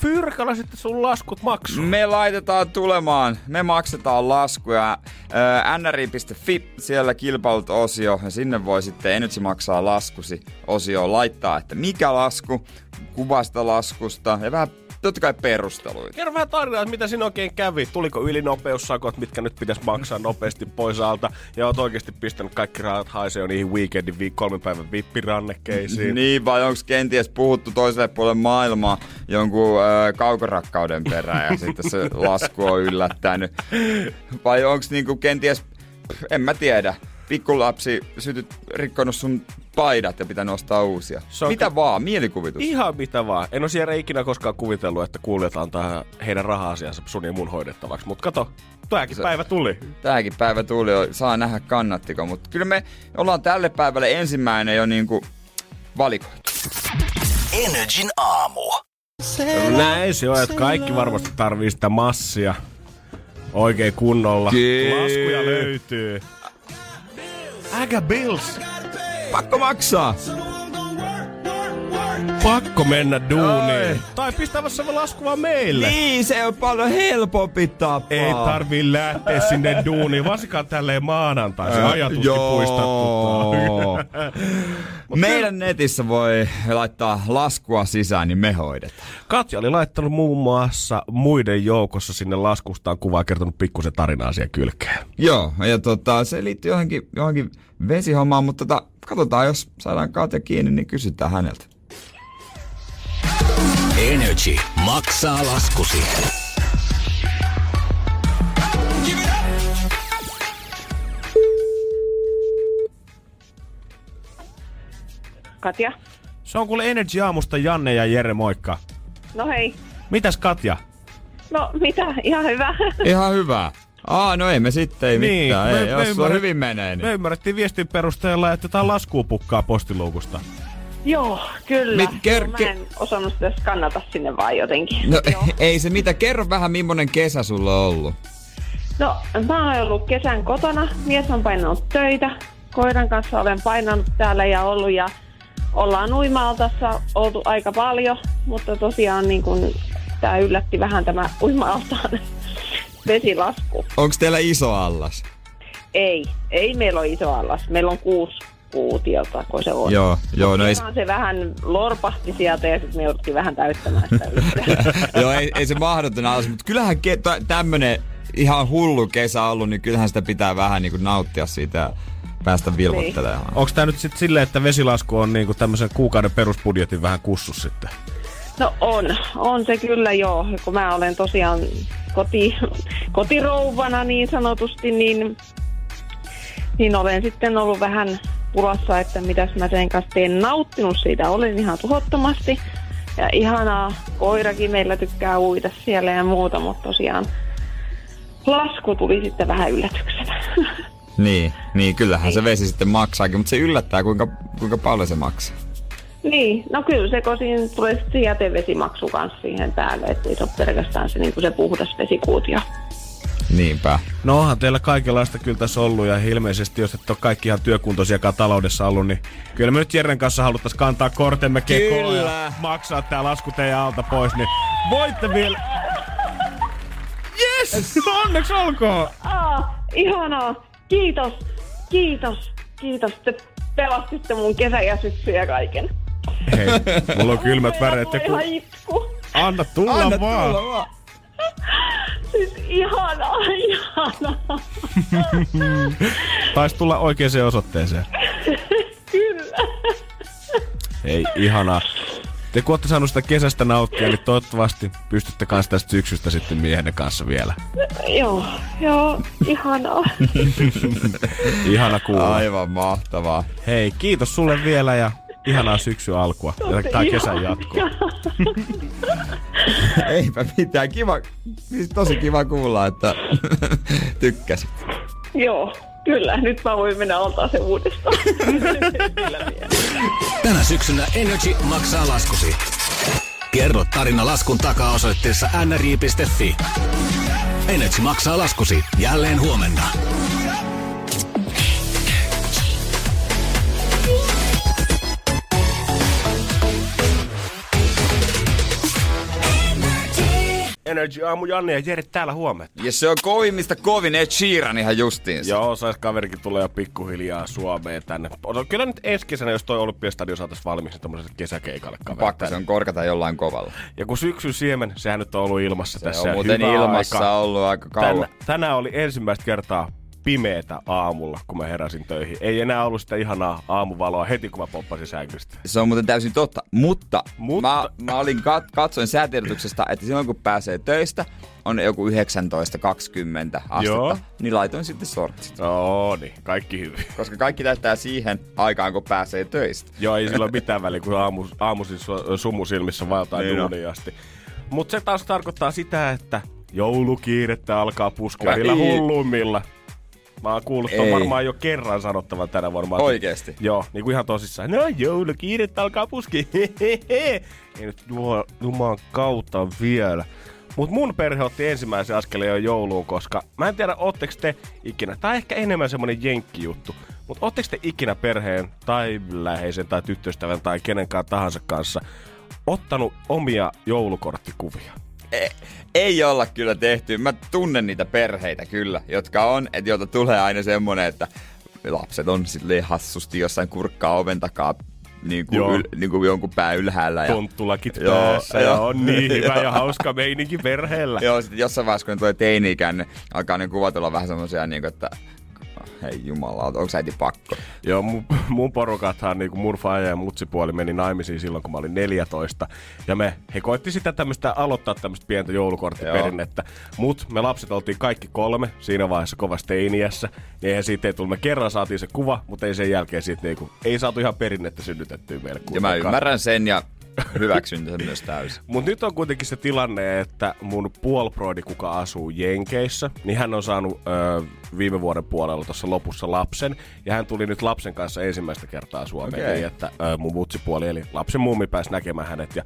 fyrkalla sitten sun laskut maksuun. Me laitetaan tulemaan, me maksetaan laskuja. nri.fi, siellä kilpailut osio, ja sinne voi sitten Energy maksaa laskusi osio laittaa, että mikä lasku, kuvasta laskusta ja vähän totta kai perusteluita. Kerro vähän tarinaa, että mitä siinä oikein kävi. Tuliko ylinopeussakot, mitkä nyt pitäisi maksaa nopeasti pois alta. Ja oot oikeasti pistänyt kaikki rahat haisee jo niihin weekendin vi- kolmen päivän vippirannekkeisiin. Niin, vai onko kenties puhuttu toiselle puolelle maailmaa jonkun äh, kaukorakkauden perään ja sitten se lasku on yllättänyt. Vai onko niinku kenties, en mä tiedä, pikkulapsi sytyt rikkonut sun paidat ja pitää nostaa uusia. So, mitä vaan, mielikuvitus. Ihan mitä vaan. En ole siellä ikinä koskaan kuvitellut, että kuulijat antaa heidän raha-asiansa sun ja mun hoidettavaksi. Mutta kato, tämäkin Se, päivä tuli. Tämäkin päivä tuli, saa nähdä kannattiko. Mutta kyllä me ollaan tälle päivälle ensimmäinen jo niinku valikoitu. Energin aamu. Näin se on, että kaikki varmasti tarvii sitä massia Oikein kunnolla. Jee. Laskuja löytyy. Äkä Bills. Pakko maksaa. Pakko mennä duuniin. Ai. Tai pistävässä lasku vaan meille. Niin, se on paljon helpompi tapa. Ei tarvii lähteä sinne duuniin, varsinkaan tälleen maanantai. Se ajatuskin puistattu. Meidän netissä voi laittaa laskua sisään, niin me hoidetaan. Katja oli laittanut muun muassa muiden joukossa sinne laskustaan kuvaa ja kertonut pikkusen tarinaa siihen kylkeen. Joo, ja tota, se liittyy johonkin, johonkin vesihommaan, mutta tota, katsotaan, jos saadaan Katja kiinni, niin kysytään häneltä. Energy maksaa laskusi. Katja. Se on kuule Energy Aamusta Janne ja Jere, moikka. No hei. Mitäs Katja? No mitä, ihan hyvä. Ihan hyvä. Aa, no ei me sitten, ei Niin, mitään. me- ei, me jos hyvin menee, niin. Me ymmärrettiin viestin perusteella, että jotain laskua pukkaa postiluukusta. Joo, kyllä. Mit- ker- Mä en osannut sitä skannata sinne vaan jotenkin. No Joo. ei se mitä, kerro vähän millainen kesä sulla on ollut. No, mä oon ollut kesän kotona. Mies on painanut töitä. Koiran kanssa olen painanut täällä ja ollut ja ollaan uima-altassa oltu aika paljon, mutta tosiaan niin kun, tää yllätti vähän tämä uima-altaan vesilasku. Onko teillä iso allas? Ei, ei meillä ole iso allas. Meillä on kuusi kuutiota, kun se on. Joo, joo, no ei, se vähän lorpahti sieltä ja sitten me jouduttiin vähän täyttämään sitä joo, ei, ei se mahdoton allas, mutta kyllähän ke, tä, tämmönen ihan hullu kesä ollut, niin kyllähän sitä pitää vähän niin kuin nauttia siitä päästä vilvoittelemaan. Onko tämä nyt sitten silleen, että vesilasku on niinku tämmöisen kuukauden perusbudjetin vähän kussus sitten? No on, on se kyllä joo. Kun mä olen tosiaan koti, kotirouvana niin sanotusti, niin, niin olen sitten ollut vähän pulassa, että mitäs mä sen kanssa teen. Nauttinut siitä, olen ihan tuhottomasti. Ja ihanaa, koirakin meillä tykkää uida siellä ja muuta, mutta tosiaan lasku tuli sitten vähän yllätyksenä. Niin, niin kyllähän se vesi sitten maksaakin, mutta se yllättää kuinka, kuinka paljon se maksaa. Niin, no kyllä se, kun siinä tulee sitten se jätevesimaksu kanssa siihen päälle, että ei se ole pelkästään se, niin kuin se puhdas vesikuutio. Niinpä. No onhan teillä kaikenlaista kyllä tässä ollut ja ilmeisesti jos et ole kaikki ihan työkuntoisiakaan taloudessa ollut, niin kyllä me nyt Jerren kanssa haluttaisiin kantaa kortemme kekoon ja maksaa tää lasku teidän alta pois, niin voitte vielä... Yes! Onneksi olkoon! Aa, ihanaa. Kiitos, kiitos, kiitos. Te pelastitte mun kesän ja syksyn ja kaiken. Hei, mulla on kylmät väreet ja Ihan ku... itku. Anna tulla Anna vaan! tulla vaan. Siis ihanaa, ihanaa. Taisi tulla oikeaan osoitteeseen. Kyllä. Hei, ihanaa. Te kun olette saanut sitä kesästä nauttia, niin toivottavasti pystytte kanssa tästä syksystä sitten miehenne kanssa vielä. joo, joo, ihanaa. Ihana kuulla. Aivan mahtavaa. Hei, kiitos sulle vielä ja ihanaa syksy alkua. Ja tää kesän jatkoa. Eipä mitään. Kiva, siis tosi kiva kuulla, että tykkäsit. joo, kyllä. Nyt mä voin mennä altaa se uudestaan. Tänä syksynä Energy maksaa laskusi. Kerro tarina laskun takaa osoitteessa nri.fi. Energy maksaa laskusi jälleen huomenna. Energy aamu Janne ja Jere täällä huomenta. Ja se on kovimmista kovin Ed Sheeran ihan justiinsa. Joo, sais kaverikin tulee jo pikkuhiljaa Suomeen tänne. No, kyllä nyt ensi kesänä, jos toi Olympiastadion saataisiin valmiiksi niin tommoselle kesäkeikalle kaveri Pakko se on korkata jollain kovalla. Ja kun syksyn siemen, sehän nyt on ollut ilmassa Se tässä. on muuten ilmassa aika. ollut aika kauan. Tänä, tänään oli ensimmäistä kertaa pimeetä aamulla, kun mä heräsin töihin. Ei enää ollut sitä ihanaa aamuvaloa heti, kun mä poppasin sängystä. Se on muuten täysin totta, mutta, Mutta- Mä, mä olin kat- katsoin säätiedotuksesta, että silloin kun pääsee töistä, on joku 19-20 astetta, Joo. niin laitoin sitten sortsit. No niin, kaikki hyvin. Koska kaikki täyttää siihen aikaan, kun pääsee töistä. Joo, ei sillä ole mitään väliä, kun aamu, aamuisin su- sumusilmissä vaeltaa Niin niin duuniin asti. Mutta se taas tarkoittaa sitä, että joulukiirettä alkaa puskea Ai. Mä oon kuullut Ei. varmaan jo kerran sanottavan tänä varmaan. Oikeesti? Joo, niin kuin ihan tosissaan. No joulukiirettä alkaa puskea. Ei nyt Jumalan kautta vielä. Mutta mun perhe otti ensimmäisen askeleen jo jouluun, koska mä en tiedä, ootteko te ikinä, tai ehkä enemmän semmonen jenkkijuttu, mutta ootteko te ikinä perheen tai läheisen tai tyttöystävän tai kenenkaan tahansa kanssa ottanut omia joulukorttikuvia? Ei, ei olla kyllä tehty. Mä tunnen niitä perheitä kyllä, jotka on, että joita tulee aina semmonen, että lapset on silleen hassusti jossain kurkkaa oven takaa niin kuin, yl, niin kuin jonkun pää ylhäällä. Ja, Tonttulakit joo, päässä ja on niin hyvä ja hauska meininki perheellä. Joo, sitten jossain vaiheessa, kun ne tulee teini-ikään, niin alkaa ne kuvat olla vähän semmoisia, niin kuin, että hei jumala, onko äiti pakko? Joo, mun, mun porukathan, niin kuin mun faija ja mutsipuoli meni naimisiin silloin, kun mä olin 14. Ja me, he koitti sitä tämmöistä, aloittaa tämmöistä pientä joulukorttiperinnettä. Mut me lapset oltiin kaikki kolme siinä vaiheessa kovasti teiniässä. Niin eihän siitä ei tullut. Me kerran saatiin se kuva, mutta ei sen jälkeen siitä niinku, ei saatu ihan perinnettä synnytettyä meille. Ja mä ymmärrän sen ja hyväksyn sen myös täysin. Mutta nyt on kuitenkin se tilanne, että mun puolbroidi, kuka asuu Jenkeissä, niin hän on saanut ö, viime vuoden puolella tuossa lopussa lapsen. Ja hän tuli nyt lapsen kanssa ensimmäistä kertaa Suomeen, okay. niin että ö, mun mutsipuoli, eli lapsen mummi pääsi näkemään hänet. Ja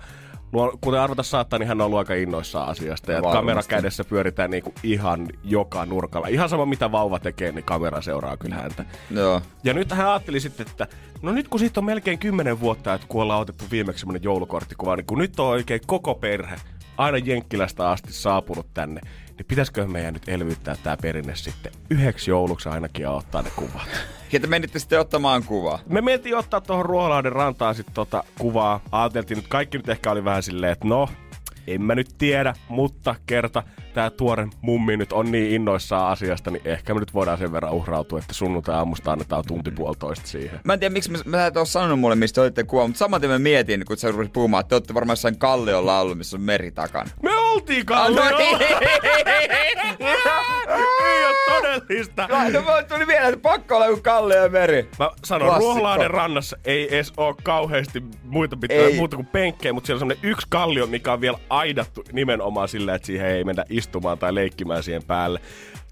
kuten arvata saattaa, niin hän on ollut aika innoissaan asiasta. Ja kamera kädessä pyöritään niinku ihan joka nurkalla. Ihan sama mitä vauva tekee, niin kamera seuraa kyllä häntä. Joo. Ja nyt hän ajatteli sitten, että no nyt kun siitä on melkein kymmenen vuotta, että kun ollaan otettu viimeksi semmoinen joulukorttikuva, niin kun nyt on oikein koko perhe aina Jenkkilästä asti saapunut tänne, niin pitäisikö meidän nyt elvyttää tämä perinne sitten yhdeksi jouluksi ainakin ja ottaa ne kuvat. Ja te menitte sitten ottamaan kuvaa? Me mentiin ottaa tuohon Ruoholahden rantaan sitten tota kuvaa. Ajateltiin nyt, kaikki nyt ehkä oli vähän silleen, että no, en mä nyt tiedä, mutta kerta tämä tuore mummi nyt on niin innoissaan asiasta, niin ehkä me nyt voidaan sen verran uhrautua, että sunnuntai aamusta annetaan tunti puolitoista siihen. Mä en tiedä, miksi mä, mä et ole sanonut mulle, mistä olitte kuva, mutta samaten mä mietin, kun sä rupesit puhumaan, että te olette varmaan jossain Kalliolla ollut, missä on meri takana. Me oltiin Kalliolla! Ei ole todellista. No, no tuli vielä, että pakko olla joku Kallio ja meri. Mä sanon, Ruoholahden rannassa ei edes ole kauheasti muita pitää, muuta kuin penkkejä, mutta siellä on semmonen yksi kallio, mikä on vielä aidattu nimenomaan sillä, että siihen ei mennä istumaan tai leikkimään siihen päälle.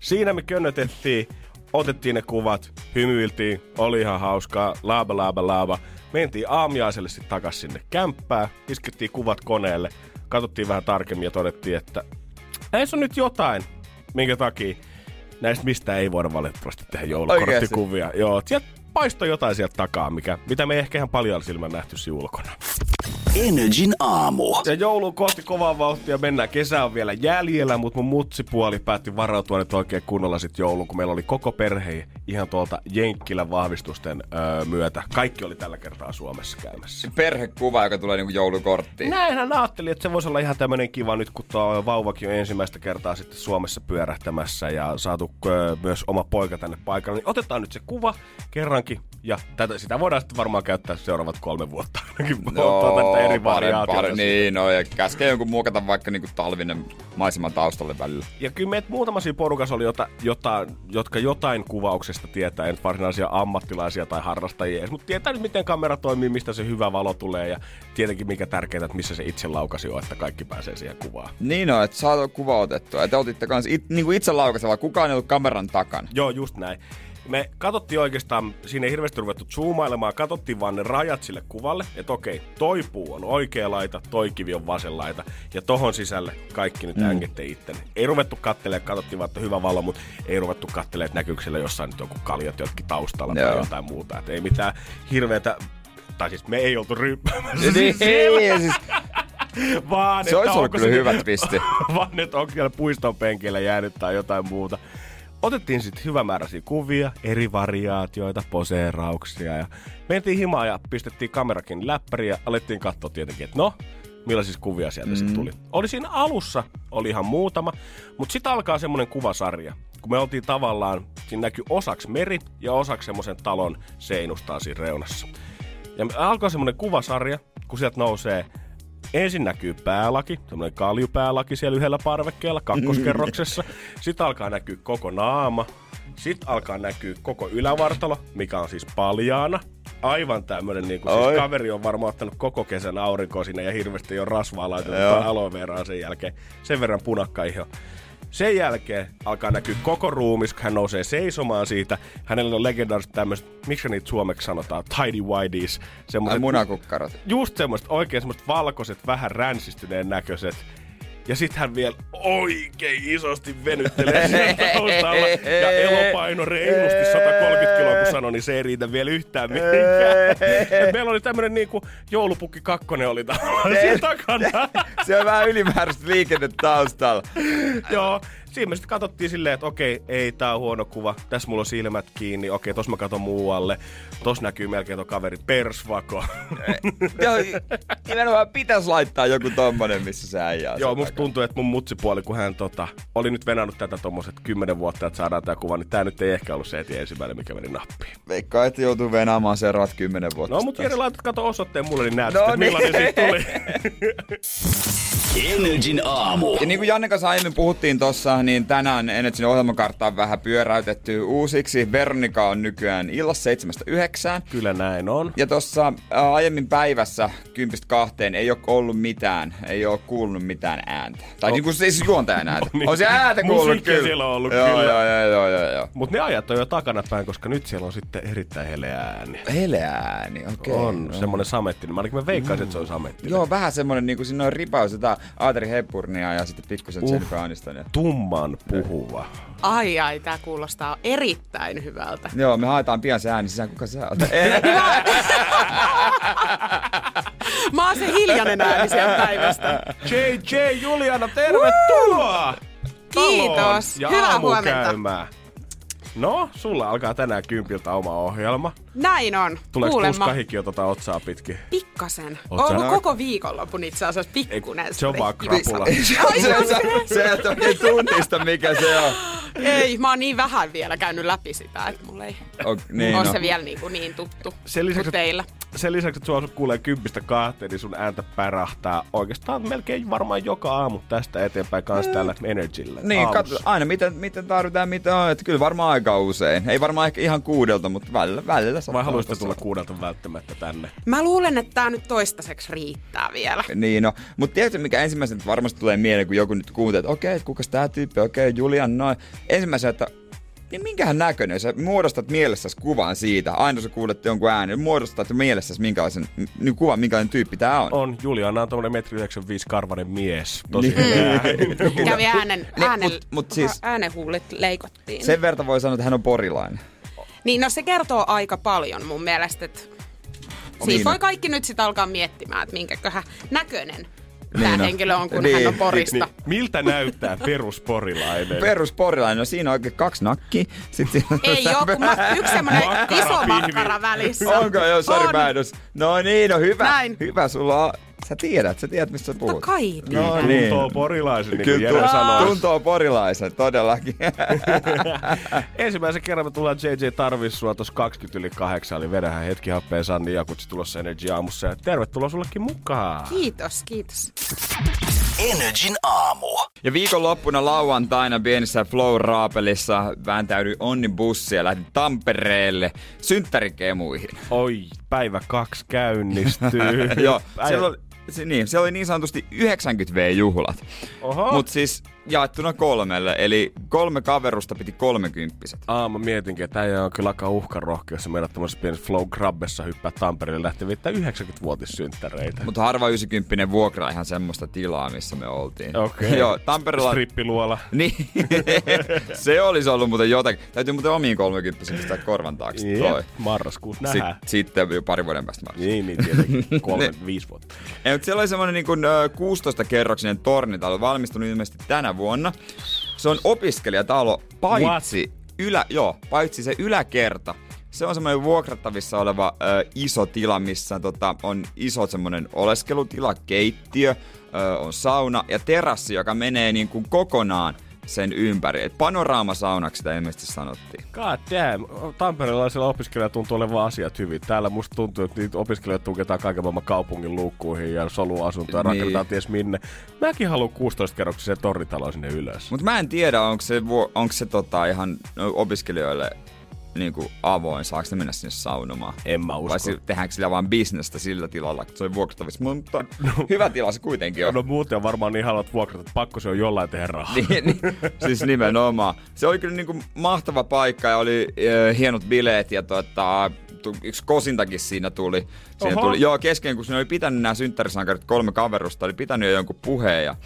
Siinä me könnötettiin, otettiin ne kuvat, hymyiltiin, oli ihan hauskaa, laaba laaba laaba. Mentiin aamiaiselle sitten takas sinne kämppää, iskettiin kuvat koneelle, katsottiin vähän tarkemmin ja todettiin, että näissä on nyt jotain, minkä takia näistä mistä ei voida valitettavasti tehdä joulukorttikuvia. Joo, sieltä paistoi jotain sieltä takaa, mikä, mitä me ei ehkä ihan paljon silmän nähty ulkona. Energin aamu. Ja joulu kohti kovaa vauhtia mennään. Kesä on vielä jäljellä, mutta mun mutsipuoli päätti varautua nyt oikein kunnolla sit jouluun, kun meillä oli koko perhe ihan tuolta Jenkkilän vahvistusten öö, myötä. Kaikki oli tällä kertaa Suomessa käymässä. Perhekuva, joka tulee niinku joulukorttiin. Näinhän ajattelin, että se voisi olla ihan tämmöinen kiva nyt, kun tuo vauvakin on ensimmäistä kertaa sitten Suomessa pyörähtämässä ja saatu öö, myös oma poika tänne paikalle. Niin otetaan nyt se kuva kerrankin ja tätä, sitä voidaan sitten varmaan käyttää seuraavat kolme vuotta ainakin. Joo, eri variaatioita. Niin, no ja käskee jonkun muokata vaikka niinku talvinen maisema taustalle välillä. Ja kyllä meitä muutama siinä porukassa oli, jota, jota, jotka jotain kuvauksesta tietää, en varsinaisia ammattilaisia tai harrastajia mutta tietää nyt miten kamera toimii, mistä se hyvä valo tulee ja tietenkin mikä tärkeintä, että missä se itse laukasi on, että kaikki pääsee siihen kuvaan. Niin on, että saat kuva otettua. Että otitte kans it, niin kuin itse laukasella, kukaan ei ollut kameran takana. Joo, just näin me katsottiin oikeastaan, siinä ei hirveästi ruvettu zoomailemaan, katsottiin vaan ne rajat sille kuvalle, että okei, toi puu on oikea laita, toi kivi on vasen laita, ja tohon sisälle kaikki nyt mm. ängette itteni. Ei ruvettu kattelemaan, katsottiin vaan, että hyvä valo, mutta ei ruvettu kattelemaan, että näkyykö siellä jossain nyt joku kaljat jotkin taustalla Joo. tai jotain muuta. Että ei mitään hirveätä, tai siis me ei oltu ryyppäämässä niin, siellä. Siis... vaan, se olisi ollut kyllä hyvä twisti. vaan, että onko siellä puiston penkillä jäänyt tai jotain muuta otettiin sitten hyvämääräisiä kuvia, eri variaatioita, poseerauksia ja mentiin himaan ja pistettiin kamerakin läppäriin ja alettiin katsoa tietenkin, että no, millaisia kuvia sieltä mm. sitten tuli. Oli siinä alussa, oli ihan muutama, mutta sitten alkaa semmoinen kuvasarja, kun me oltiin tavallaan, siinä näkyy osaksi meri ja osaksi semmoisen talon seinustaa siinä reunassa. Ja alkaa semmoinen kuvasarja, kun sieltä nousee ensin näkyy päälaki, semmoinen kaljupäälaki siellä yhdellä parvekkeella kakkoskerroksessa. Sitten alkaa näkyä koko naama. Sitten alkaa näkyä koko ylävartalo, mikä on siis paljaana. Aivan tämmöinen, niin kuin, siis kaveri on varmaan ottanut koko kesän aurinkoa sinne ja hirveästi jo rasvaa laitettu aloe sen jälkeen. Sen verran punakka iho. Sen jälkeen alkaa näkyä koko ruumis, kun hän nousee seisomaan siitä. Hänellä on legendaariset tämmöiset, miksi niitä suomeksi sanotaan, tidy whiteys. Semmoiset, munakukkarat. Just semmoiset oikein semmoiset valkoiset, vähän ränsistyneen näköiset. Ja sit hän vielä oikein isosti venyttelee siellä taustalla. Ja elopaino reilusti 130 kiloa, kun sanoi, niin se ei riitä vielä yhtään mihinkään. Et meillä oli tämmönen niinku joulupukki kakkonen oli tavallaan siellä takana. Se on vähän ylimääräistä liikennettä taustalla. Joo, siinä me sitten katsottiin silleen, että okei, ei tää on huono kuva. Tässä mulla on silmät kiinni. Okei, tos mä katon muualle. Tos näkyy melkein tuo kaveri persvako. Joo, nimenomaan pitäis laittaa joku tommonen, missä sä äijää. Joo, musta tuntuu, että mun mutsipuoli, kun hän tota, oli nyt venannut tätä tommoset kymmenen vuotta, että saadaan tää kuva, niin tää nyt ei ehkä ollut se heti ensimmäinen, mikä meni nappiin. Veikkaa, että joutuu venaamaan seuraavat kymmenen vuotta. No, mutta Jere, laitat kato osoitteen mulle, niin näet, No millainen niin. siitä tuli. Energin aamu. Ja niin kuin Janne kanssa aiemmin puhuttiin tossa, niin tänään Energyn ohjelmakartta on vähän pyöräytetty uusiksi. Veronika on nykyään illassa 7-9. Kyllä näin on. Ja tuossa aiemmin päivässä kympistä kahteen ei ole ollut mitään, ei ole kuulunut mitään ääntä. Tai niin kuin siis juontajan ääntä. niin. On se ääntä kuullut kyllä. siellä on ollut joo, kyllä. Joo, joo, joo, joo, joo. Mutta ne ajat on jo takanapäin, koska nyt siellä on sitten erittäin heleä ääni. Heleääni, okei. on no. semmonen samettinen. Mä ainakin mä veikkaisin, että se on samettinen. Joo, vähän semmonen niinku siinä on ripaus jotain Aateri Hepburnia ja sitten pikkusen Uh. Jennifer Anistonia. Tumman puhuva. Ai ai, tää kuulostaa erittäin hyvältä. Joo, me haetaan pian se ääni sisään, kuka sä oot? Mä oon se hiljainen ääni sieltä päivästä. JJ Juliana, tervetuloa! Kiitos. Ja Hyvää huomenta. käymään. No, sulla alkaa tänään kympiltä oma ohjelma. Näin on. Tuleeko Kuulemma puskahikin jo tota otsaa pitkin? pikkasen. Oot sä- ollut koko viikonlopun itse asiassa pikkunen. Se on vaan krapula. se, se, se et oikein tunnista, mikä se on. Ei, mä oon niin vähän vielä käynyt läpi sitä, että mulla ei O, niin, ole no. se vielä niin, kuin niin tuttu Sen lisäksi, teillä. sen lisäksi, että sua kuulee kympistä kahteen, niin sun ääntä pärähtää oikeastaan melkein varmaan joka aamu tästä eteenpäin kanssa täällä Energyllä. Niin, katso, aina miten, miten tarvitaan, mitä on. Että kyllä varmaan aika usein. Ei varmaan ehkä ihan kuudelta, mutta välillä, välillä Vai haluaisitte tulla kuudelta välttämättä tänne? Mä luulen, että tää nyt toistaiseksi riittää vielä. Niin, no. Mutta tiedätkö, mikä ensimmäisenä varmasti tulee mieleen, kun joku nyt kuuntelee, että okei, okay, kukas tää tyyppi, okei, okay, Julian, noin. Ensimmäisenä, että niin minkähän näköinen, sä muodostat mielessäsi kuvan siitä, aina sä kuulet jonkun äänen, muodostat mielessäsi minkälaisen niin kuvan, minkälainen tyyppi tää on. On, Juliana on tommonen 1,95 karvanen mies. Tosi Niin. Kävi äänen, Ne, äänen, mut- mut siis- äänenhuulit leikottiin. Sen verran voi sanoa, että hän on porilainen. Niin no se kertoo aika paljon mun mielestä, että Niin Siis on. voi kaikki nyt sitten alkaa miettimään, että minkäköhän näköinen tämä Niin on. henkilö on, kun Niin. hän on porista. Niin, miltä näyttää perusporilainen? Perus porilainen, no siinä on oikein kaksi nakkia. Sitten siinä Ei oo, kun mä, yksi Makkara iso pihvi. makkara välissä. Onko jo, sori On. mä. No niin, no hyvä. Näin. Hyvä, sulla on. Sä tiedät, sä tiedät mistä sä puhut. Totta kai. No niin. Tuntoo porilaisen, niin kuin Kyllä Jere tu- sanoo. tuntoo porilaisen, todellakin. Ensimmäisen kerran me tullaan JJ Tarvis sua tuossa 20 yli 8, eli vedähän hetki happeen Sanni Jakutsi tulossa Energy aamussa. Ja tervetuloa sullekin mukaan. Kiitos, kiitos. Energin aamu. ja viikonloppuna lauantaina pienessä Flow-raapelissa vääntäydyin Onni bussi ja lähdin Tampereelle synttärikemuihin. Oi, päivä kaksi käynnistyy. Joo, Päivä- se, niin, siellä oli niin sanotusti 90V-juhlat. Oho. Mutta siis jaettuna kolmelle, eli kolme kaverusta piti kolmekymppiset. Aa, mä mietinkin, että äijä on kyllä aika uhkarohkea, jos meidät tämmöisessä pienessä flow grabbessa hyppää Tampereelle lähtee viettää 90-vuotissynttäreitä. Mutta harva 90 vuokraa ihan semmoista tilaa, missä me oltiin. Okei. Joo, Tampereella... Strippiluola. Niin, se olisi ollut muuten jotakin. Täytyy muuten omiin 30 pistää korvan taakse. Jep, Toi. marraskuussa nähdään. sitten jo pari vuoden päästä marraskuussa. Niin, niin tietenkin. Kolme, viisi vuotta. Ei, mutta siellä oli semmoinen niin kuin, 16-kerroksinen tornitalo, valmistunut ilmeisesti tänä vuonna. Se on opiskelijatalo, paitsi, ylä, joo, paitsi se yläkerta. Se on semmoinen vuokrattavissa oleva ö, iso tila, missä tota, on iso semmoinen oleskelutila, keittiö, ö, on sauna ja terassi, joka menee niin kuin kokonaan sen ympäri. Et panoraamasaunaksi sitä ilmeisesti sanottiin. God damn. Tamperelaisilla opiskelijalla tuntuu olevan asiat hyvin. Täällä musta tuntuu, että niitä opiskelijoita tunketaan kaiken maailman kaupungin luukkuihin ja soluasuntoja Niin. rakennetaan ties minne. Mäkin haluan 16-kerroksisen tornitalo sinne ylös. Mutta mä en tiedä, onko se, onko se tota ihan no, opiskelijoille niin kuin avoin, saako ne mennä sinne saunomaan? En mä usko. Vai tehdäänkö sillä vaan bisnestä sillä tilalla, että se on vuokrattavissa? Mutta hyvä tila se kuitenkin on. No muuten on varmaan niin haluat vuokrata, että pakko se on jollain tehdä rahaa. niin, niin, siis nimenomaan. Se oli kyllä niinku mahtava paikka ja oli äh, hienot bileet ja tota, yksi kosintakin siinä tuli. Siinä Oho. tuli. Joo, kesken kun siinä oli pitänyt nämä synttärisankarit kolme kaverusta, oli pitänyt jo jonkun puheen ja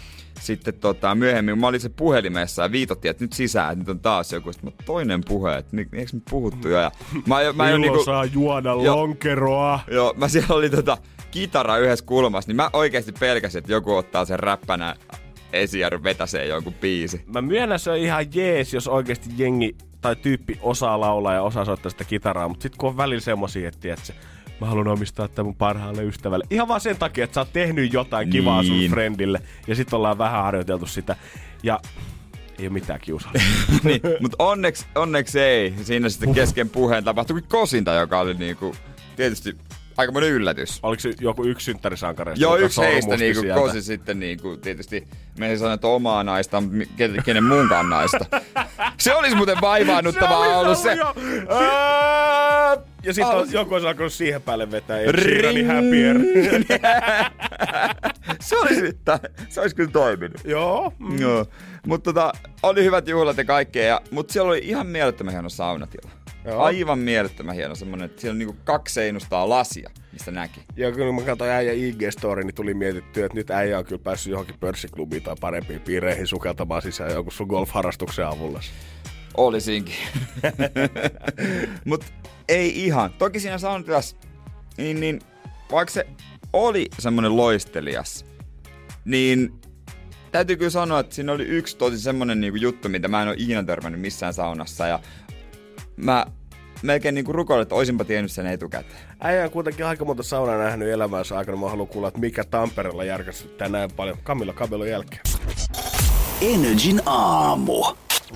sitten tota, myöhemmin mä olin se puhelimessa ja viitottiin, että nyt sisään, että nyt on taas joku. Sitten mä, toinen puhe, että eikö me puhuttu jo. Ja mä, jo- mä jo Milloin niinku, saa juoda Joo. lonkeroa? joo, mä siellä oli tota, kitara yhdessä kulmassa, niin mä oikeasti pelkäsin, että joku ottaa sen räppänä esiin ja vetäsee jonkun biisi. Mä myönnän, se on ihan jees, jos oikeasti jengi tai tyyppi osaa laulaa ja osaa soittaa sitä kitaraa, mutta sitten kun on välillä semmosia, että tiedätkö, mä haluan omistaa tämän mun parhaalle ystävälle. Ihan vaan sen takia, että sä oot tehnyt jotain kivaa Niin. sun friendille ja sitten ollaan vähän harjoiteltu sitä. Ja ei ole mitään kiusallista. niin, mutta onneksi, onneksi ei. Siinä sitten kesken puheen tapahtui kosinta, joka oli niinku, tietysti aikamoinen yllätys. Oliko se joku yksi synttärisankareista? Joo, yksi heistä niinku sieltä? kosi sitten niinku, tietysti me ei sano, että omaa naista, kenen muunkaan naista. Se olisi muuten vaivaannuttavaa ollut se. jo. Ja sitten Al- joku olisi alkanut siihen päälle vetää. Ed Ring. Happier. se olisi, se olisi kyllä toiminut. Joo. mm. Joo. Mutta tota, oli hyvät juhlat ja kaikkea, ja, mutta siellä oli ihan mielettömän hieno saunatila. Joo. Aivan mielettömän hieno semmonen, että siellä on niinku kaksi seinustaa lasia, mistä näki. Ja kun mä katsoin äijä IG-story, niin tuli mietittyä, että nyt äijä on kyllä päässyt johonkin pörssiklubiin tai parempiin piireihin sukeltamaan sisään jonkun sun golf-harrastuksen avulla. Olisinkin. Mutta ei ihan. Toki siinä soundtracks, niin, niin vaikka se oli semmonen loistelias, niin täytyy kyllä sanoa, että siinä oli yksi tosi semmonen niinku juttu, mitä mä en ole ikinä törmännyt missään saunassa. Ja mä melkein niinku rukoilen, että oisinpa tiennyt sen etukäteen. Äijä on kuitenkin aika monta saunaa nähnyt elämänsä aikana. Mä haluan kuulla, että mikä Tampereella järkästyttää näin paljon Camilla Cabellon jälkeen. Energin aamu.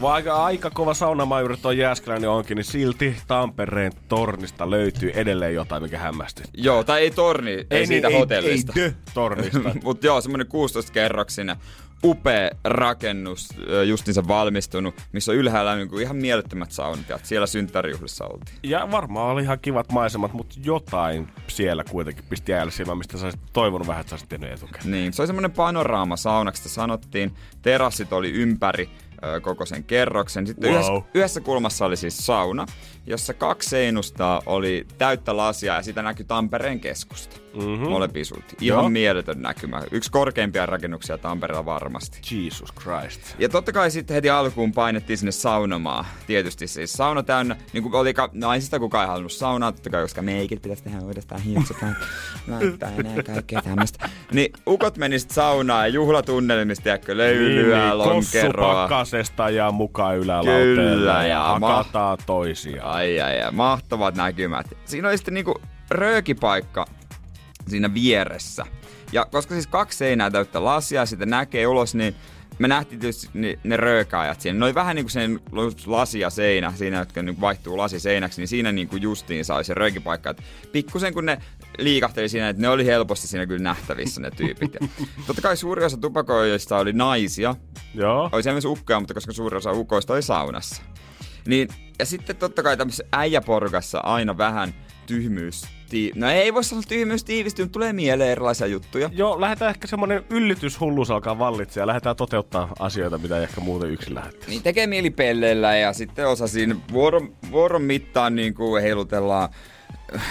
Vaikka aika kova saunamajuri toi Jääskeläinen onkin, niin silti Tampereen tornista löytyy edelleen jotain, mikä hämmästyttää. Joo, tai ei torni, ei, ei siitä niin, hotellista. Ei, ei tornista. Mutta joo, semmonen 16-kerroksinen upea rakennus, justiinsa valmistunut, missä on ylhäällä niinku ihan mielettömät saunat. Siellä synttärijuhlissa oltiin. Ja varmaan oli ihan kivat maisemat, mutta jotain siellä kuitenkin pisti jäällä silmään, mistä sä olisit toivonut vähän, että sä olisit etukäteen. Niin, se oli semmonen panoraama saunaksi sitä sanottiin. Terassit oli ympäri koko sen kerroksen. Sitten Wow. yhdessä, yhdessä kulmassa oli siis sauna, jossa kaksi seinustaa oli täyttä lasia ja sitä näkyi Tampereen keskusta. Mm-hmm. Molempiin suuntiin. Ihan Joo. mieletön näkymä. Yksi korkeimpia rakennuksia Tampereella varmasti. Jesus Christ. Ja totta kai sitten heti alkuun painettiin sinne saunomaan. Tietysti siis sauna täynnä, niin kuin oli ka- naisista kukaan ei halunnut saunaa, totta kai, koska meikit pitäisi tehdä uudestaan hiukset laittaa ja näin kaikkea tämmöistä. Niin ukot meni sitten saunaan ja juhlatunnelmista, tiedätkö, löylyä, Niin, lonkeroa. pakkasesta ja mukaan ylälauteella. Kyllä, ja ja ma- hakataan toisiaan. Ai ai ai, mahtavat näkymät. Siinä oli sitten niinku röökipaikka siinä vieressä. Ja koska siis kaksi seinää täyttä lasia ja sitä näkee ulos, niin me nähtiin tietysti ne, ne röökäajat siinä. Ne oli vähän niinku sen lasi ja seinä, siinä jotka niinku vaihtuu lasi seinäksi, niin siinä niinku justiin sai se röökipaikka. Et pikkusen kun ne liikahteli siinä, että ne oli helposti siinä kyllä nähtävissä ne tyypit. Ja totta kai suuri osa tupakoijista oli naisia, Joo. oli siellä myös ukkoja, mutta koska suurin osa ukoista oli saunassa. Niin, ja sitten totta kai tämmöisessä äijäporukassa aina vähän tyhmyys. Tii- no ei voi sanoa tyhmyys tiivistyy, mutta tulee mieleen erilaisia juttuja. Joo, lähdetään ehkä semmonen yllytyshulluus alkaa vallitse ja lähdetään toteuttaa asioita, mitä ei ehkä muuten yksin lähdettäisi. Niin tekee mieli pelleillä ja sitten osa siinä vuoron, vuoron mittaan niin kuin heilutellaan äh,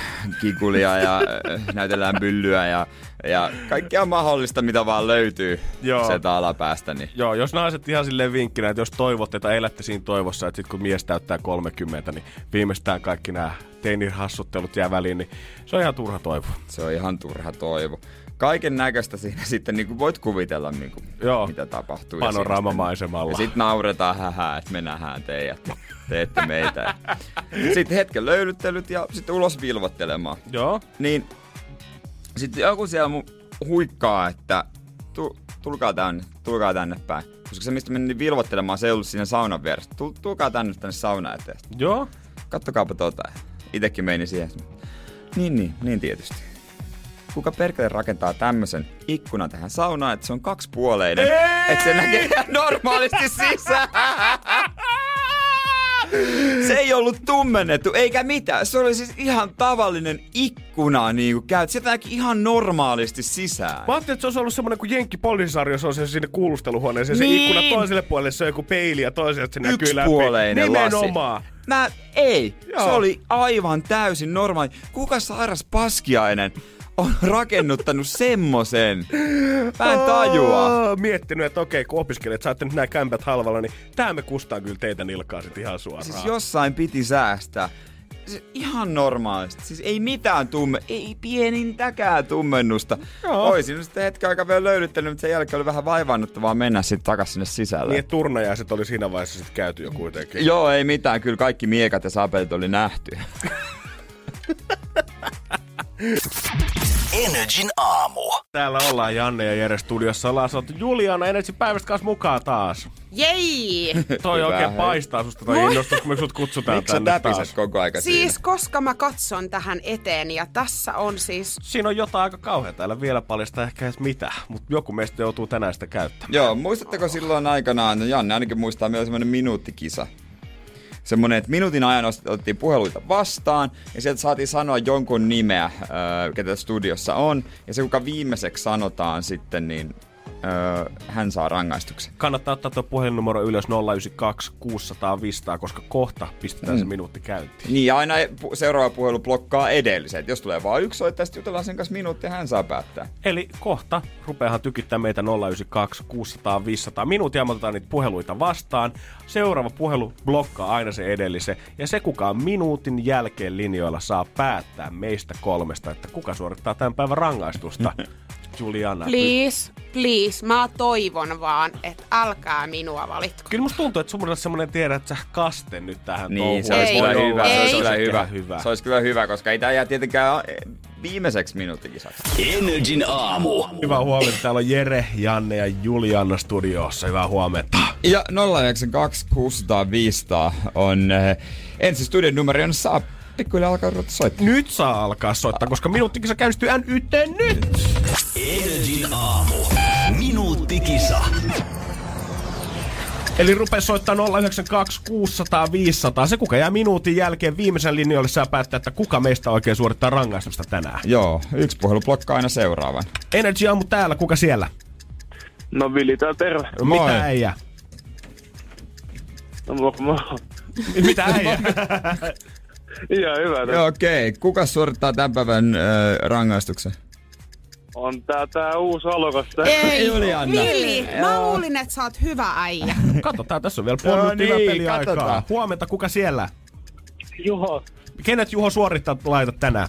kikulia ja äh, näytellään pyllyä ja, ja kaikkea mahdollista, mitä vaan löytyy Joo. sieltä alapäästä. Niin. Joo, jos naiset ihan silleen vinkkinä, että jos toivotte tai elätte siinä toivossa, että sit kun mies täyttää 30, niin viimeistään kaikki nämä teinihassuttelut jää väliin, niin se on ihan turha toivo. Se on ihan turha toivo. Kaiken näköistä siinä sitten niin kuin voit kuvitella, niin kuin, Joo. mitä tapahtuu. Panoraamamaisemalla. Ja sitten nauretaan hähää, että me nähdään teidät teette meitä. sitten hetken löylyttelyt ja sitten ulos vilvottelemaan. Joo. Niin sitten joku siellä mun huikkaa, että tu, tulkaa tänne, tulkaa tänne päin. Koska se, mistä menin vilvottelemaan, se ei ollut siinä saunan vieressä. Tul, tulkaa tänne tänne sauna eteen. Joo. Kattokaapa tota. Itekin meni siihen. Niin, niin, niin tietysti. Kuka perkele rakentaa tämmöisen ikkunan tähän saunaan, että se on kaksipuoleinen, että se näkee normaalisti sisään. Se ei ollut tummennettu, eikä mitään. Se oli siis ihan tavallinen ikkuna, niin kuin käyt. Sieltä ihan normaalisti sisään. Mä ajattelin, että se olisi ollut semmoinen kuin Jenkki poliisarjo, se on se sinne kuulusteluhuoneeseen, Niin. se ikkuna toiselle puolelle, se on joku peili ja toiselle se näkyy läpi. Nimenomaan. lasi. Mä, ei, Joo. se oli aivan täysin normaali. Kuka sairas paskiainen on rakennuttanut semmosen? Mä en tajua. Oh, miettinyt, että okei, kun opiskelijat saatte nyt nämä kämpät halvalla, niin tää me kustaa kyllä teitä nilkaa sit ihan suoraan. Siis jossain piti säästää. Siis ihan normaalisti. Siis ei mitään tumme, ei pienintäkään tummennusta. Joo. Oisin sitten hetken aikaa vielä löydyttänyt, mutta sen jälkeen oli vähän vaivaannuttavaa mennä sitten takas sinne sisälle. Niin, turnajaiset oli siinä vaiheessa sitten käyty jo kuitenkin. Joo, ei mitään. Kyllä kaikki miekat ja sapelit oli nähty. Energin aamu. Täällä ollaan Janne ja Jere studiossa. Ollaan saatu Juliana Energy päivästä kanssa mukaan taas. Jei! Toi Hyvä, oikein hei. paistaa susta toi innostus, kun me sut kutsutaan Miksi sä tänne taas. koko aika Siis siinä? koska mä katson tähän eteen ja tässä on siis... Siinä on jotain aika kauheaa. Älä vielä paljasta ehkä edes mitä, mutta joku meistä joutuu tänään sitä käyttämään. Joo, muistatteko silloin aikanaan, no Janne ainakin muistaa, meillä oli semmoinen minuuttikisa. Semmoinen, että minuutin ajan otettiin puheluita vastaan ja sieltä saatiin sanoa jonkun nimeä, ketä studiossa on. Ja se, kuka viimeiseksi sanotaan sitten, niin öö, hän saa rangaistuksen. Kannattaa ottaa tuo puhelinnumero ylös 092 600 500, koska kohta pistetään mm. se minuutti käyntiin. Niin, ja aina seuraava puhelu blokkaa edellisen. Et Jos tulee vaan yksi soittaja, sitten jutellaan sen kanssa minuutti ja hän saa päättää. Eli kohta rupeahan tykittää meitä 092 600 500 minuuttia, me otetaan niitä puheluita vastaan. Seuraava puhelu blokkaa aina se edellisen, ja se kuka on minuutin jälkeen linjoilla saa päättää meistä kolmesta, että kuka suorittaa tämän päivän rangaistusta. Juliana. Please, please, mä toivon vaan, että älkää minua valitko. Kyllä musta tuntuu, että sulla on semmonen tiedät sä kaste nyt tähän Niin, se touhuun. olisi Ei, kyllä ei, hyvä. Se olisi ei. kyllä hyvä. hyvä. Se olisi kyllä hyvä, koska ei tämä jää tietenkään eh, viimeiseksi minuuttikisaksi. Energin aamu. Hyvää huomenta. Täällä on Jere, Janne ja Juliana studiossa. Hyvää huomenta. Ja 092 600 500 on äh, ensi studion numero, jonne saa pikkuhiljaa alkaa ruveta soittaa. Nyt saa alkaa soittaa, koska minuuttikisa käynnistyy NYT nyt. Energin aamu. Minuuttikisa. Eli rupee soittaa 092 600 500. Se, kuka jää minuutin jälkeen viimeisen linjoille, saa päättää, että kuka meistä oikein suorittaa rangaistusta tänään. Joo, yksi puhelu blokkaa aina seuraavan. Energy aamu täällä, kuka siellä? No Vili täällä terve. Moi. Mitä äijä? No, mo, mo. Mitä äijä? Ihan hyvä. Okei. Okay. Kuka suorittaa tämän päivän äh, rangaistuksen? On tää, tää uusi alokas. Tää. Ei, Julianna. Vili, mä luulin, että sä oot hyvä äijä. Katsotaan, tässä on vielä puoli minuuttia niin, peliaikaa. katsotaan. Huomenta, kuka siellä? Juho. Kenet Juho suorittaa laitat tänään?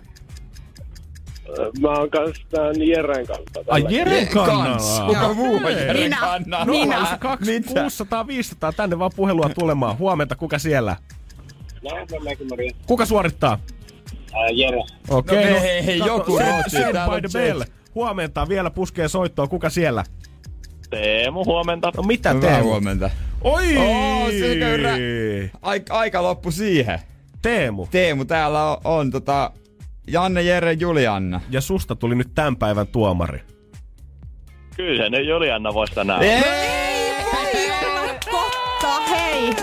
Mä oon kans tän Jeren kanssa. Ai. Jeren Kans. kannalla. Kuka muu on. Jeren Minä. kannalla? Minä. 2 Mitä? 600 500, tänne vaan puhelua tulemaan. Huomenta, kuka siellä? Maria. Kuka suorittaa? Ää, Jere. Okei, No hei, hei, joku send täällä by on bell. Huomenta, vielä puskee soittoa. Kuka siellä? Teemu, huomenta. No mitä Hyvää Teemu? huomenta. Oi! Oo. Aika, aika loppu siihen. Teemu. Teemu, täällä on, on tota, Janne, Jere, Julianna. Ja susta tuli nyt tämän päivän tuomari. Kyllä se nyt Julianna voisi tänään. Totta, hei!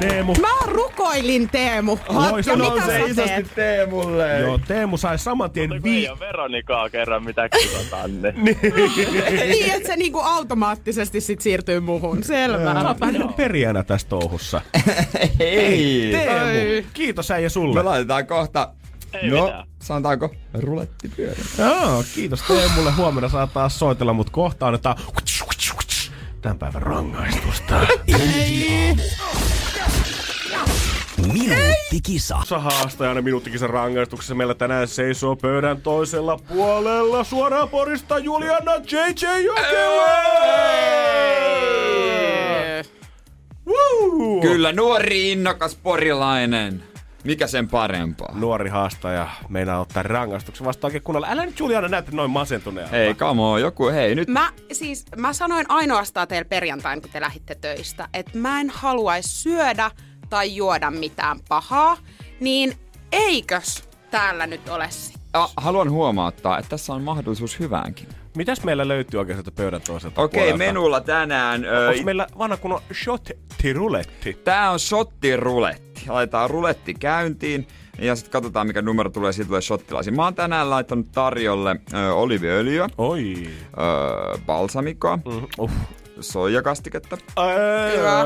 Teemu. Mä rukoilin Teemu. Mitä Nousee sä isosti? Teemulle. Joo, Teemu sai saman tien vi... Meidän Veronikaa kerran mitä kisataan. Niin. Niin, että se niinku automaattisesti sit siirtyy muuhun. Selvä. Vähän niin kuin perijänä tässä touhussa. Hei. Teemu, kiitos äijä Me sulle. laitetaan kohta, Ei no, mitään. sanotaanko, rulettipyörä. Joo, kiitos Teemulle. Huomenna saa taas soitella, mutta kohta annetaan tämän päivän rangaistusta. Minuuttikisa. Osa haastajana minuuttikisan rangaistuksessa meillä tänään seisoo pöydän toisella puolella suoraan Porista Juliana JJ Jokela! Woo! Kyllä, nuori innokas porilainen. Mikä sen parempaa? Nuori haastaja meinaa ottaa rangaistuksen vasta oikein kunnolla. Älä nyt Juliana näytä noin masentuneelta. Hei, come on, joku, hei, nyt Mä siis, mä sanoin ainoastaan teille perjantain, kun te lähditte töistä, että mä en haluaisi syödä tai juoda mitään pahaa, niin eikös täällä nyt ole sitten? a, haluan huomauttaa, että tässä on mahdollisuus hyväänkin. Mitäs meillä löytyy sieltä pöydän toiselta Okei, puolelta? menulla tänään. Ö, Onks meillä vanha kunnon shot tiruletti? Tää on shottiruletti. Laitetaan ruletti käyntiin ja sitten katsotaan mikä numero tulee, siitä tulee shottilaisia. Mä oon tänään laittanut tarjolle ö, oliviöljyä, Oi. ö, balsamikoa, Mm, uh. Soijakastiketta, Hyvä.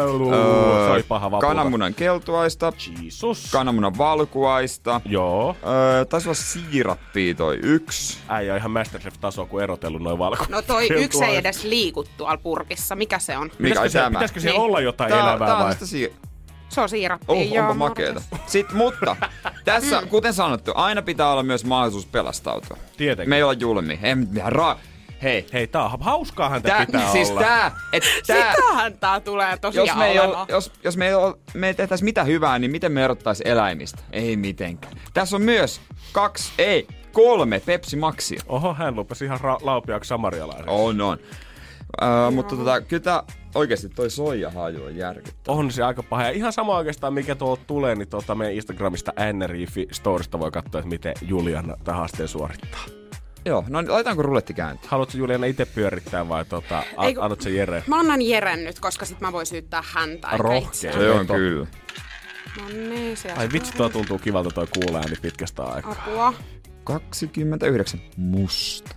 Paha vapulta. kananmunan keltuaista, Jesus. kananmunan valkuaista, Joo. öö, taisi olla siirappia toi yksi. Äijä on ihan Masterchef-taso, kun erotellut noin valko. No toi yksi ei edes liiku tuolla purkissa. Mikä se on? Mikä Pitäisikö, se, tämä? pitäisikö siellä Niin. olla jotain Tää, elävää tää on vai? sitä siir- Se on siirappi. Oh, onpa makeeta. Sitten, mutta tässä, kuten sanottu, aina pitää olla myös mahdollisuus pelastautua. Tietenkin. Me ei olla julmi. Ei ra- Hei, Hei, tää on hauskaahan tää, tää, pitää siis olla. tää, et tää, Sitähän tää tulee tosiaan jos me, ei ole, jos, jos me, ei ole, me ei tehtäisi mitä hyvää, niin miten me erottais eläimistä? Ei mitenkään. Tässä on myös kaksi, ei, kolme Pepsi Maxia. Oho, hän lupasi ihan ra- laupiaksi samarialainen. On, on. Uh, mutta tota, kyllä tää, oikeesti toi soijahaju on järkyttävä. On se aika paha. Ja ihan sama oikeastaan, mikä tuolta tulee, niin tuota meidän Instagramista NRIFI Storista voi katsoa, että miten Juliana tämän haasteen suorittaa. Joo, no niin, laitetaanko ruletti käyntiin? Haluatko Juliana itse pyörittää vai tota, a- Ei kun- annat sen Jere? Mä annan Jeren nyt, koska sit mä voin syyttää häntä. eikä Rohkea. itseään. Se on Veto. kyllä. No niin, sieltä Ai vitsi, tuo tuntuu kivalta toi kuuleääni pitkästä aikaa. apua. 29. Musta.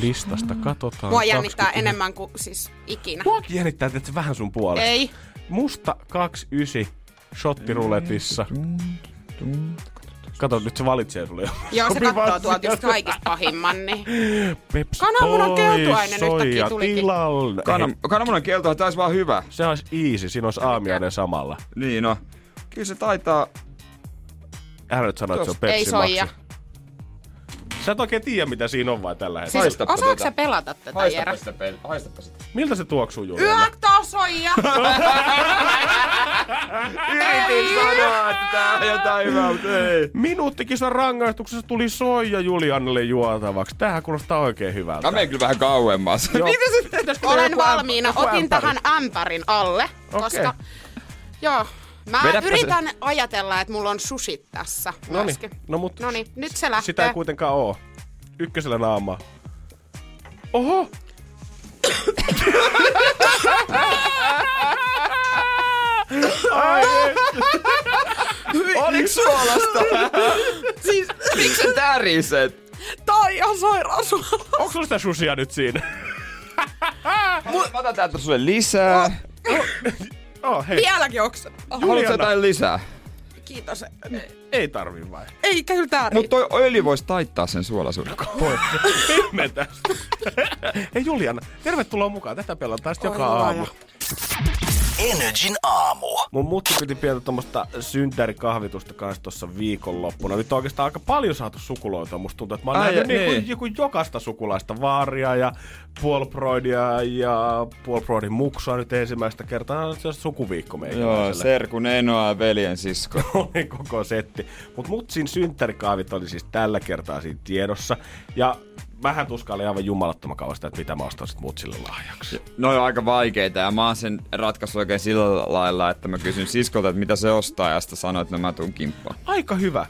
Listasta katsotaan. Mua jännittää 20. enemmän kuin siis ikinä. Muakin jännittää, että se vähän sun puolesta. Ei. Musta 29 shottiruletissa. Kato, nyt se valitsee sulle jo. Joo, se kattoo tuolta just kaikista pahimman, niin... Pepsi Kananmunan keltuainen yhtäkkiä tulikin. tilalle. Kanan, Hei, kananmunan kielto taisi vaan hyvä. se olisi easy, siinä olisi aamiainen samalla. Niin no. Kyllä se taitaa... Älä nyt sano, että se on Pepsi Ei soija. Maxi. Sä et oikein tiedä, mitä siinä on vai tällä hetkellä. Siis, osaatko tätä. sä pelata tätä, Haistapa Jere? sitä. Haistapa sitä. Miltä se tuoksuu, Juliana? Yök, soija! Yritin sanoa, että tää on jotain hyvää, mutta ei. Minuuttikisan rangaistuksessa tuli soija Julianalle juotavaksi. Tämähän kuulostaa oikein hyvältä. Mä menen kyllä vähän kauemmas. Joo. Olen joku valmiina. joku Otin ämpäri? tähän ämpärin alle, koska... Joo. Mä Vedäpä yritän ajatella, että mulla on sushit tässä Noniin. No mut Noniin, nyt se lähtee. sitä ei kuitenkaan oo. Ykkösellä naamaa. Oho! Ai, Oliks suolasta? siis, miksi sä täriset? Toi on sairaan onko sulla sitä susia nyt siinä? Mä otan täältä sulle lisää. Oh, hei, Vieläkin oksa. Oh, Haluatko jotain lisää? kiitos. ei tarvi vai? Ei, kyllä tää Mut toi öljy voisi taittaa sen suolaisuuden. Tästä. Hei Juliana, tervetuloa mukaan. Tätä pelataan sitten joka aamu. Energin aamu. Mun mutsi piti pientä tuommoista syntärikahvitusta kanssa tuossa viikonloppuna. Nyt on oikeastaan aika paljon saatu sukuloita. Musta tuntuu, että mä oon Ai, nähnyt niin. niin. joku jokaista sukulaista. Vaaria ja Puolbroidia ja Puolbroidin muksua nyt ensimmäistä kertaa. Se on sukuviikko Joo, meikäläiselle. serkun Enoa ja veljen sisko. oli koko setti. Mutta mutsin synttärikahvit oli siis tällä kertaa siinä tiedossa. Ja vähän tuskaili aivan jumalattoman kauasta, että mitä mä ostan sit mutsille lahjaksi. No on aika vaikeita ja mä oon sen ratkaissut oikein sillä lailla, että mä kysyn siskolta, että mitä se ostaa ja sitten sanoin, että no mä tuun kimppaan. Aika hyvä.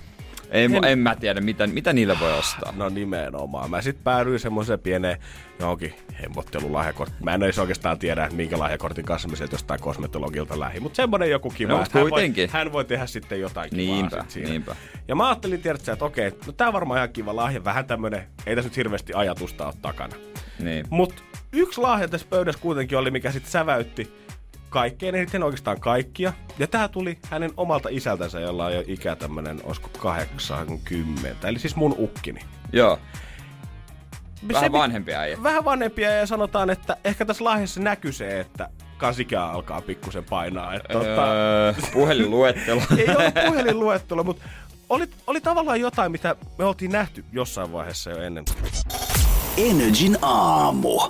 Ei, en, En- mä tiedä, mitä, mitä niillä voi ostaa. No nimenomaan. Mä sit päädyin semmoiseen pieneen johonkin hemmottelulahjakorttiin. Mä en edes oikeastaan tiedä, että minkä lahjakortin kanssa mä sieltä jostain kosmetologilta lähi. Mutta semmonen joku kiva, No, että hän voi, hän voi tehdä sitten jotain kivaa Niinpä, sit siinä. niinpä. Ja mä ajattelin, tiedätkö, että okei, no tää on varmaan ihan kiva lahja. Vähän tämmönen, ei tässä nyt hirveästi ajatusta ole takana. Niin. Mut yksi lahja tässä pöydässä kuitenkin oli, mikä sitten säväytti kaikkein eniten oikeastaan kaikkia. Ja tää tuli hänen omalta isältänsä, jolla on jo ikä tämmönen, olisiko 80. Eli siis mun ukkini. Joo. Se, Vähän mi- vanhempia äijä. Vähän vanhempia ja sanotaan, että ehkä tässä lahjassa näkyy se, että kasikä alkaa pikkusen painaa. Että, tota, Öö, puhelinluettelo. ei ollut puhelinluettelo, mutta oli, oli tavallaan jotain, mitä me oltiin nähty jossain vaiheessa jo ennen. Energin aamu.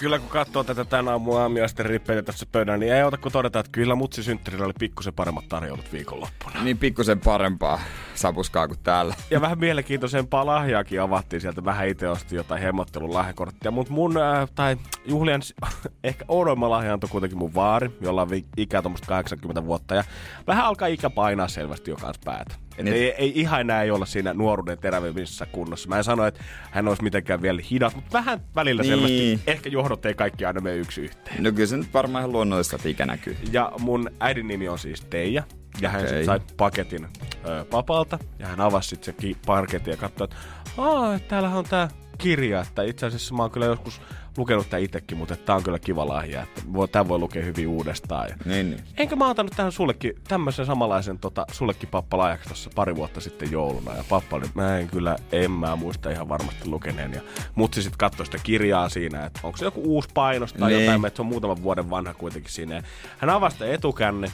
Kyllä kun katsoo tätä tänä aamun aamiaisten rippeitä tässä pöydällä, niin ei ota kun todeta, että kyllä mutsi synttärillä oli pikkusen paremmat tarjoulut viikonloppuna. niin pikkusen parempaa sapuskaa kuin täällä. Ja vähän mielenkiintoisempaa lahjaakin avattiin sieltä. Vähän itse osti jotain hemmottelun lahjakorttia. Mutta mun, äh, tai Julian, s- ehkä oudoimman lahja antoi kuitenkin mun vaari, jolla on vi- ikä tuommoista 80 vuotta. Ja vähän alkaa ikä painaa selvästi jo kanssa päätä. Et Niin. ei, ei, ihan enää ei olla siinä nuoruuden terävimmissä kunnossa. Mä en sano, että hän olisi mitenkään vielä hidas, mutta vähän välillä Niin. selvästi. Ehkä johdot ei kaikki aina mene yksi yhteen. No kyllä se nyt varmaan ihan luonnollista, että ikä näkyy. Ja mun äidin nimi on siis Teija. Ja hän okay. sai paketin ö, papalta. Ja hän avasi sitten se paketin ja katsoi, että Aa, täällähän on tää kirja, että itse asiassa mä oon kyllä joskus lukenut tämän itsekin, mutta tämä on kyllä kiva lahja, että voi, tämän voi lukea hyvin uudestaan. Ja... Niin, niin. Enkä mä antanut tähän sullekin tämmöisen samanlaisen tota, sullekin pappa lahjaksi tuossa pari vuotta sitten jouluna. Ja pappa oli, mä en kyllä, en mä muista ihan varmasti lukeneen. Ja mutsi sitten katsoi sitä kirjaa siinä, että onko se joku uusi painos tai Niin. jotain, että se on muutaman vuoden vanha kuitenkin siinä. Ja hän avasi sitä etukänne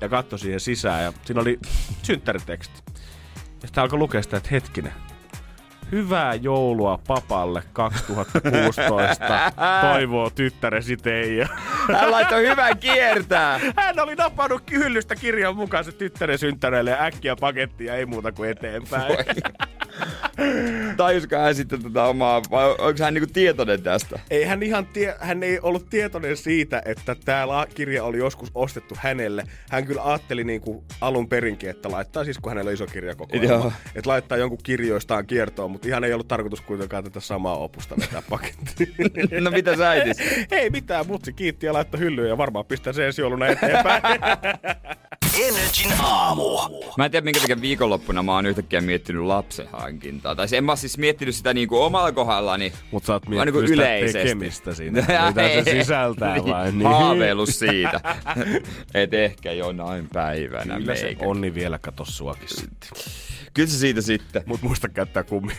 ja katsoi siihen sisään ja siinä oli synttäriteksti. Ja sitten alkoi lukea sitä, että hetkinen, Hyvää joulua papalle 2016. Toivoo tyttäresi Teija. Hän laittoi hyvän kiertää. Hän oli napannut hyllystä kirjan mukaan se tyttären synttäreille ja äkkiä pakettia ei muuta kuin eteenpäin. Tajusko hän sitten tätä omaa, vai onko hän niinku tietoinen tästä? Ei hän ihan tie, hän ei ollut tietoinen siitä, että tämä kirja oli joskus ostettu hänelle. Hän kyllä ajatteli niin kuin alun perinkin, että laittaa siis, kun hänellä on iso kirjakokoelma, että laittaa jonkun kirjoistaan kiertoon, mutta ihan ei ollut tarkoitus kuitenkaan tätä samaa opusta vetää pakettiin. No mitä sä äitis? ei mitään, mutsi kiitti ja laittoi hyllyyn ja varmaan pistää se ensi jouluna eteenpäin. Energin aamu. Mä en tiedä, minkä takia viikonloppuna mä oon yhtäkkiä miettinyt lapsen hankintaa. Tai en mä siis miettinyt sitä niinku omalla kohdallani. Mutta sä oot Vaan niinku miettinyt sitä yleisesti. tekemistä siinä, mitä se sisältää niin, vai? Niin. Haaveillut siitä. Et ehkä jonain päivänä Kyllä se meikä. onni vielä kato suakin sitten. Kyllä se siitä sitten. Mut muista käyttää kummia.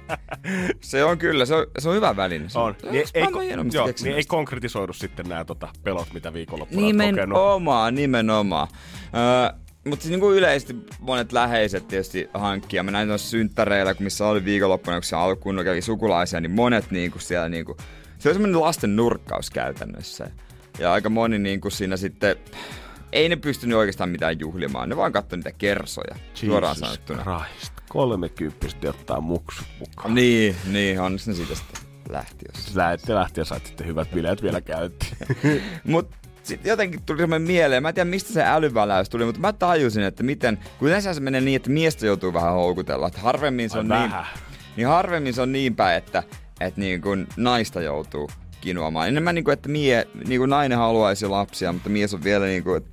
se on kyllä, se on, se on hyvä väline. Se On. Se Niin, ei, hienoimmista joo, niin ei konkretisoidu sitten nämä tota, pelot, mitä viikonloppuna oot kokenut. Nimenomaan, nimenomaan. Öö, mutta siis niinku yleisesti monet läheiset tietysti hankkia. Mä näin noissa synttäreillä, kun missä oli viikonloppuna, kun se alkuun kävi sukulaisia, niin monet niinku siellä niinku, se oli semmoinen lasten nurkkaus käytännössä. Ja aika moni niinku siinä sitten, ei ne pystynyt oikeastaan mitään juhlimaan, ne vaan katsoi niitä kersoja, suoraan Jesus sanottuna. Christ. Kolmekymppisesti ottaa muksut mukaan. Niin, niin, onneksi ne siitä sitten lähti jossain. Lähti, lähti ja sait sitten hyvät bileet vielä käytti. Mut sitten jotenkin tuli semmoinen mieleen, mä en tiedä mistä se älyväläys tuli, mutta mä tajusin, että miten, kun yleensä se menee niin, että miestä joutuu vähän houkutella, että harvemmin se on niin, niin harvemmin se on niin päin, että, että niin kuin naista joutuu kinuamaan. Enemmän niin kuin, että mie, niin kuin nainen haluaisi lapsia, mutta mies on vielä niin kuin,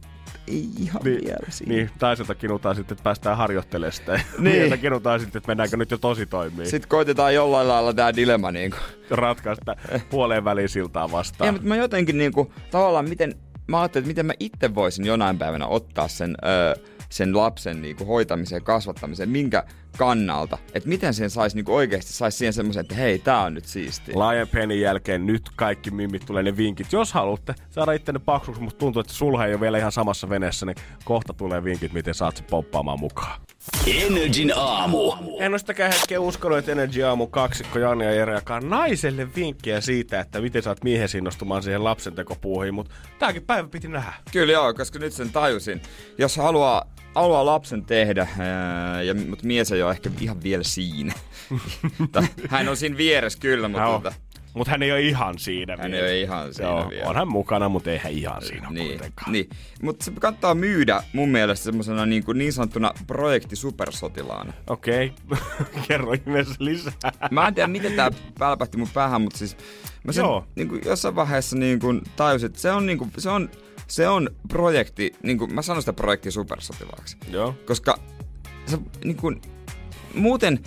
ei ihan Niin, vielä siinä. niin, taiselta kinutaan sitten, että päästään harjoittelemaan sitä. Niin. Mieheltä kinutaan sitten, että mennäänkö nyt jo tosi toimii. Sitten koitetaan jollain lailla tää dilemma niin kuin. Ratkaista puoleen väliin siltaa vastaan. Ei, mutta mä jotenkin niinku, tavallaan miten, mä ajattelin, että miten mä itse voisin jonain päivänä ottaa sen, öö, sen lapsen niinku hoitamiseen kasvattamiseen, minkä kannalta, että miten sen saisi niinku oikeasti saisi siihen semmoisen, että hei, tää on nyt siistiä. Lion Pennin jälkeen nyt kaikki mimmit tulee ne vinkit. Jos haluatte saada ittenne paksuksi, mutta tuntuu, että sulha ei ole vielä ihan samassa veneessä, niin kohta tulee vinkit, miten saat se poppaamaan mukaan. Energin aamu. En ole sitäkään hetkeä uskonut, että Energy Aamu kaksikko Jani ja Jere jakaa naiselle vinkkejä siitä, että miten saat miehen innostumaan siihen lapsentekopuuhiin, mutta tääkin päivä piti nähdä. Kyllä joo, koska nyt sen tajusin. Jos haluaa, haluaa lapsen tehdä, ää, ja, mutta mies ei ole ehkä ihan vielä siinä. Hän on siinä vieressä kyllä, mutta mutta hän ei ole ihan siinä hän vielä. ei ole ihan siinä Joo, vielä. on hän mukana, mutta ei hän ihan siinä Niin, kuitenkaan. niin. mutta se kannattaa myydä mun mielestä semmoisena niin, kuin niin sanottuna projekti supersotilaana. Okei, kerro ihmeessä lisää. Mä en tiedä, miten tää pälpähti mun päähän, mutta siis mä sen Joo. niin kuin jossain vaiheessa niin kuin tajusin, että se on, niin kuin, se on, se on projekti, niin kuin, mä sanon sitä projekti supersotilaaksi. Joo. Koska se, niin kuin, muuten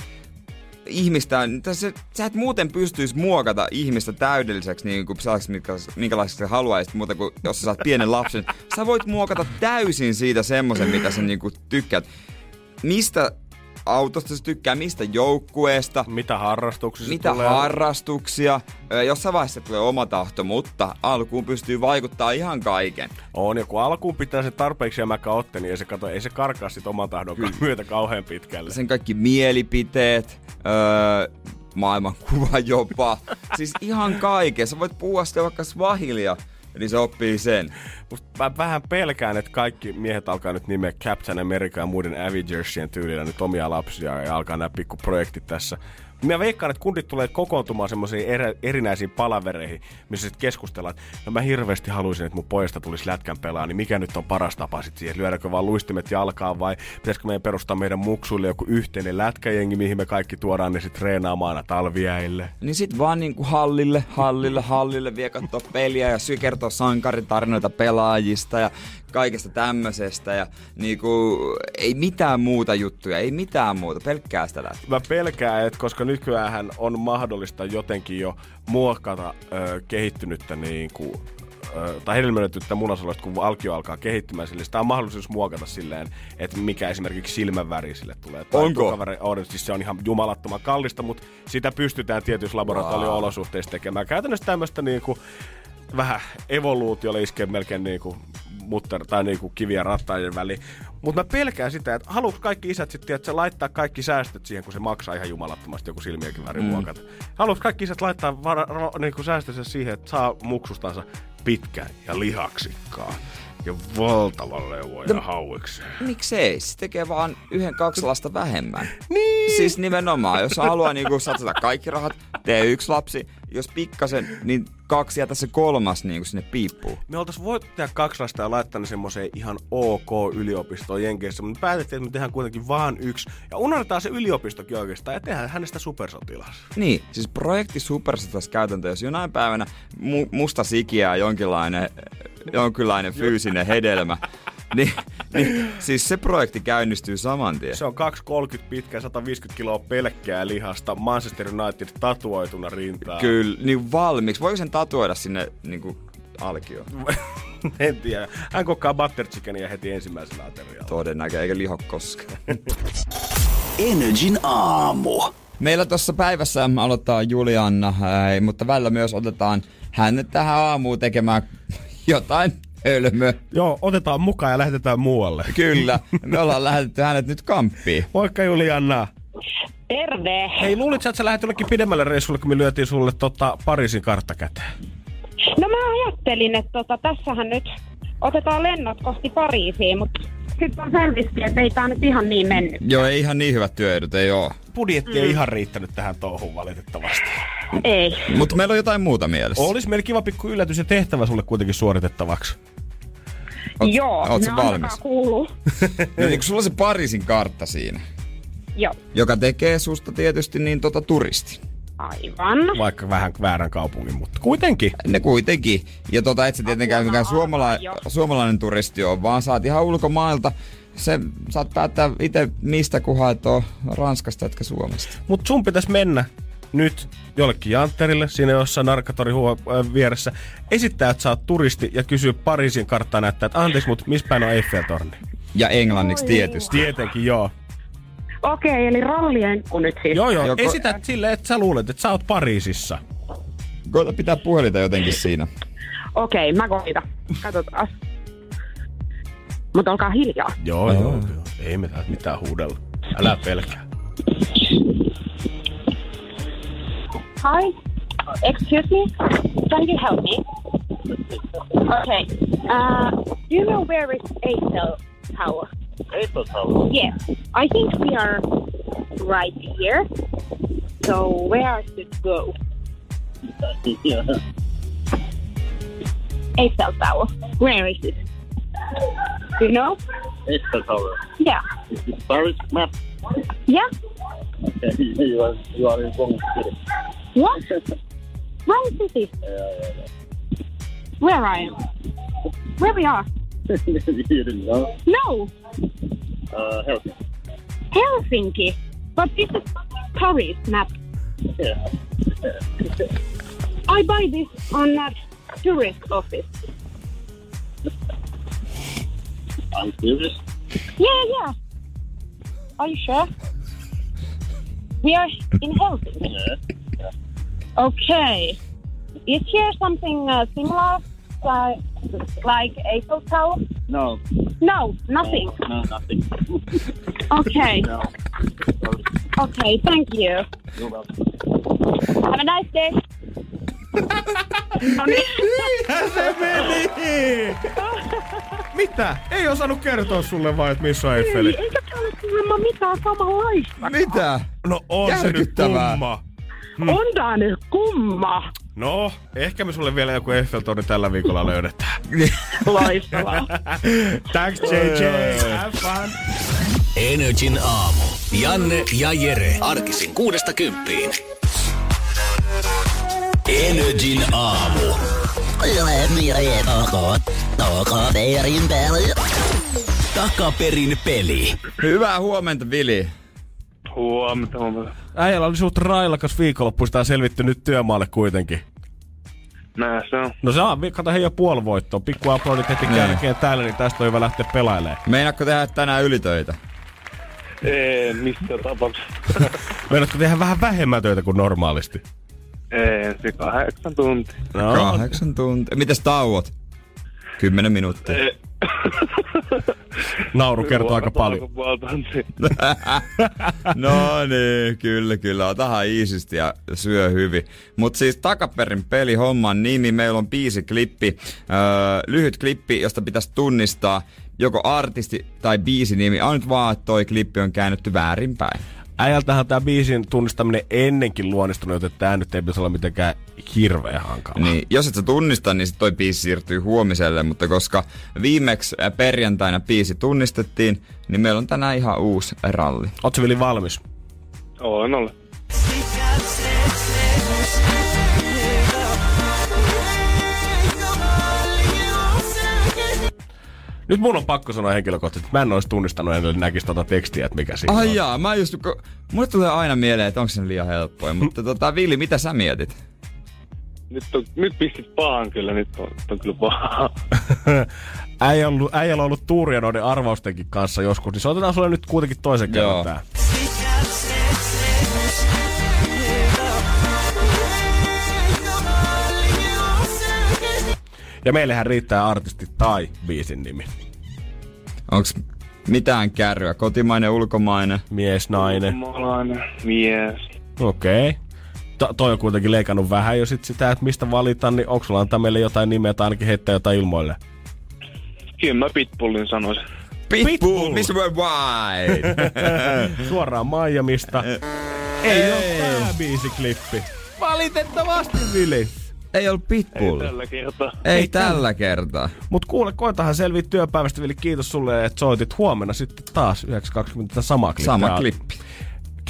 ihmistä, se, sä et muuten pystyisi muokata ihmistä täydelliseksi niin kuin sellaiseksi, mitkä, minkälaiseksi sä haluaisit, muuta kuin jos sä saat pienen lapsen. Sä voit muokata täysin siitä semmoisen, mitä sä niin kuin tykkäät. Mistä autosta sä tykkää, mistä joukkueesta, Mitä harrastuksissa mitä tulee? harrastuksia. Jossain vaiheessa tulee oma tahto, mutta alkuun pystyy vaikuttaa ihan kaiken. On, ja kun alkuun pitää se tarpeeksi jämäkkä otte, niin ei se, kato, ei se karkaa sit oman tahdon myötä kauhean pitkälle. Sen kaikki mielipiteet, öö, maailmankuva jopa. siis ihan kaiken. Sä voit puhua sitten vaikka swahilia, niin se oppii sen. Musta mä vähän pelkään, että kaikki miehet alkaa nyt nimeä Captain America ja muiden Avengersien tyylillä nyt omia lapsia ja alkaa nämä pikkuprojektit tässä. Mä veikkaan, että kundit tulee kokoontumaan semmoisiin erä, erinäisiin palavereihin, missä sitten keskustellaan, että no mä hirveästi haluaisin, että mun pojasta tulisi lätkän pelaa, niin mikä nyt on paras tapa sitten siihen, lyödäänkö vaan luistimet jalkaan vai pitäisikö meidän perustaa meidän muksuille joku yhteinen lätkäjengi, mihin me kaikki tuodaan ne sitten treenaamaan aina talviäille. Niin sit vaan niinku hallille, hallille, hallille vie kattoo peliä ja syy kertoo sankaritarinoita pelaa pelaajista ja kaikesta tämmöisestä ja niinku, ei mitään muuta juttuja, ei mitään muuta, pelkkää sitä lähtee. Mä pelkään, että koska nykyään on mahdollista jotenkin jo muokata ö, kehittynyttä niin kuin, ö, tai hedelmöitynyttä munasoluista, kun alkio alkaa kehittymään sille, sitä on mahdollisuus muokata silleen, että mikä esimerkiksi silmänväri sille tulee. Tai Onko? tukaväri- On, siis se on ihan jumalattoman kallista, mutta sitä pystytään tietyissä laboratorio-olosuhteissa tekemään. Käytännössä tämmöistä niin kuin, vähän evoluutiolle iskee melkein niinku mutter, tai niinku kiviä rattaiden väliin. Mutta mä pelkään sitä, että haluuks kaikki isät sitten että laittaa kaikki säästöt siihen, kun se maksaa ihan jumalattomasti joku silmiäkin väri mm. Haluuks kaikki isät laittaa vara, ro, niinku säästönsä siihen, että saa muksustansa pitkän ja lihaksikkaan ja valtavan leuan ja hauikseen. Miksei? Se tekee vaan yhden, kaksi lasta vähemmän. Niin. Siis nimenomaan, jos haluaa niinku satsata kaikki rahat, tee yksi lapsi. Jos pikkasen, niin kaksi ja tässä kolmas niinku sinne piippuu. Me oltais voitu tehdä kaksi lasta ja laittaa ne semmoiseen ihan ok yliopistoon Jenkeissä, mutta päätettiin, että me tehdään kuitenkin vaan yksi. Ja unohdetaan se yliopistokin oikeastaan ja tehdään hänestä supersotilas. Niin, siis projekti Supersotilas käytäntö, jos jonain päivänä mu- musta sikiää jonkinlainen, jonkinlainen fyysinen hedelmä, niin, niin, siis se projekti käynnistyy saman tien. Se on 2,30 pitkä, 150 kiloa pelkkää lihasta, Manchester United tatuoituna rintaan. Kyllä, niin valmiiksi. Voiko sen tatuoida sinne niin kuin alkioon? en tiedä. Hän kokkaa butter chickenia heti ensimmäisellä aterialla. Todennäköisesti, eikä liho koskaan. Energin aamu. Meillä tuossa päivässä aloittaa Julianna, mutta välillä myös otetaan hänet tähän aamuun tekemään jotain hölmöä. Joo, otetaan mukaan ja lähetetään muualle. Kyllä, me ollaan lähetetty hänet nyt kamppiin. Moikka Julianna. Terve! Hei, luulit sä, että sä lähdet jollekin pidemmälle reissulle, kun me lyötiin sulle tota Pariisin kartta käteen? No mä ajattelin, että tota, tässähän nyt otetaan lennot kohti Pariisiin, mutta sitten on selvisti, että ei tää nyt ihan niin mennyt. Joo, ei ihan niin hyvät työedut, ei oo. Budjetti ei ihan riittänyt tähän touhuun valitettavasti. Ei. Mutta meillä on jotain muuta mielessä. Olisi meillä kiva pikku yllätys ja tehtävä sulle kuitenkin suoritettavaksi. Oot- Joo, oot no valmis? kuuluu. No, niin, kun sulla on se Pariisin kartta siinä, Joo, joka tekee susta tietysti niin tota turisti. Aivan. Vaikka vähän väärän kaupungin, mutta kuitenkin. Ne kuitenkin. Ja tota, et sä tietenkään mikään suomala- suomalainen turisti on, vaan saat ihan ulkomailta. Se, saat päättää itse mistä kun haet on Ranskasta, etkä Suomesta. Mutta sun pitäisi mennä nyt jollekin jantterille, siinä jossain narkatori vieressä, esittää, että sä oot turisti ja kysyy Pariisin karttaa näyttää, että anteeksi, mutta missä päin on Eiffeltorni? Ja englanniksi tietysti. Tietenkin, joo. Okei, eli rallienkku nyt siis. Joo, joo. Joko- Esität silleen, että sä luulet, että sä oot Pariisissa. Koita pitää puhelinta jotenkin siinä. Okei, mä koitan. Katsotaan. Mutta olkaa hiljaa. Joo, joo, joo. Ei me täältä mitään huudella. Älä pelkää. Hi. Excuse me. Can you help me? Okay. Uh, do you know where is Eiffel Tower? Eiffel Tower. Yes. I think we are right here. So where should go? yeah. Eiffel Tower. Where is it? Do you know? Eiffel Tower. Yeah. Is it Paris map? Yeah. Okay, you are, you are in wrong city. What? Wrong city. Yeah, yeah, yeah. Where I am? Where we are? You didn't know. No. Uh, Helsinki. Helsinki. But this is Paris map. Yeah. I buy this on a tourist office. I'm serious. Yeah, yeah. Are you sure? We are in Helsinki. Yeah. Okay. Is here something uh, similar, like Eiffel Tower? No. No, nothing. No, nothing. Okay. No. Okay, thank you. You're welcome. Have a nice day. No niin. Se meni! Mitä? Ei osannut kertoa sulle vai, että missä on Eiffeli? Ei, eikä tää ole kuulemma mitään samanlaista. Mitä? No on se nyt kumma. On tää nyt kumma. No, ehkä me sulle vielä joku Eiffeltorni tällä viikolla löydetään. Loistavaa. Thanks JJ, have fun! Energin aamu. Janne ja Jere. Arkisin kuudesta kymppiin. Energin aamu. Takaperin peli. Takaperin peli. Hyvää huomenta, Vili. Huomenta, huomenta. Äijällä oli suht railakas viikonloppu, sitä on selvitty nyt työmaalle kuitenkin. Näin se on. No se on, kato hei jo puoli voittoa. Pikku aplodit heti Niin. kärkeen täällä, niin tästä on hyvä lähteä pelailemaan. Meinaatko tehdä tänään ylitöitä? Ei, mistä tapauksessa. Meinaatko tehdä vähän vähemmän töitä kuin normaalisti? Ei, se kahdeksan tuntia. No, Kahdeksan tuntia. Mites tauot? Kymmenen minuuttia. Ei. nauru kertoo aika paljon. No niin, kyllä, kyllä. Otahan iisisti ja syö hyvin. Mutta siis takaperin peli homman nimi. Meillä on biisi klippi, öö, lyhyt klippi, josta pitäisi tunnistaa joko artisti tai biisi nimi. On nyt vaan, että toi klippi on käännetty väärinpäin. Äijältähän tämä biisin tunnistaminen ennenkin luonnistunut, joten tämä nyt ei pitäisi olla mitenkään hirveä hankala. Niin, jos et sä tunnista, niin sit toi biisi siirtyy huomiselle, mutta koska viimeksi äh, perjantaina biisi tunnistettiin, niin meillä on tänään ihan uusi ralli. Ootko Vili valmis? Olen ollut. Nyt mun on pakko sanoa henkilökohtaisesti, että mä en olisi tunnistanut ennen näkisi tota tekstiä, että mikä siinä Ai on. jaa, mä just, kun, mulle tulee aina mieleen, että onko se liian helppoa, mutta tota, Vili, mitä sä mietit? Nyt, on, nyt pistit pahan kyllä, nyt on, nyt on kyllä paha. Äijä on ollut, äijällä on ollut tuuria noiden arvaustenkin kanssa joskus, niin soitetaan sulle nyt kuitenkin toisen kerran tää. Ja meillähän riittää artisti tai biisin nimi. Onks mitään kärryä? Kotimainen, ulkomainen? Mies, nainen. Ulkomaalainen mies. Okei. Okay. To- toi on kuitenkin leikannut vähän jo sit sitä, että mistä valita, niin onko sulla antaa meille jotain nimeä tai ainakin heittää jotain ilmoille? Kyllä mä Pitbullin sanoisin. Pitbull, Pitbull. Mr. Worldwide! Suoraan Miamista. Ei ole tää biisiklippi. Valitettavasti, Vili. Ei ollut Pitbull. Tällä kertaa. Ei, Ei tällä kertaa. Mut kuule, koitahan selviä työpäivästä, Vili. Kiitos sulle, että soitit huomenna sitten taas 9.20 sama klippi. Sama klippi.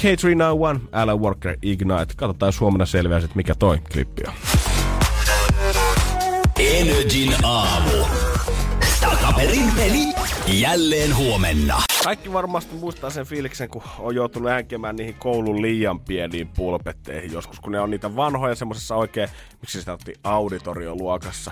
K391, Alan Walker, Ignite. Katsotaan, jos huomenna selviää sit, mikä toi klippi on. Energin aamu. Takaperin peli. Jälleen huomenna. Kaikki varmasti muistaa sen fiiliksen, kun on joutunut änkemään niihin koulun liian pieniin pulpetteihin joskus, kun ne on niitä vanhoja semmoisessa oikein, miksi sitä otti auditorioluokassa.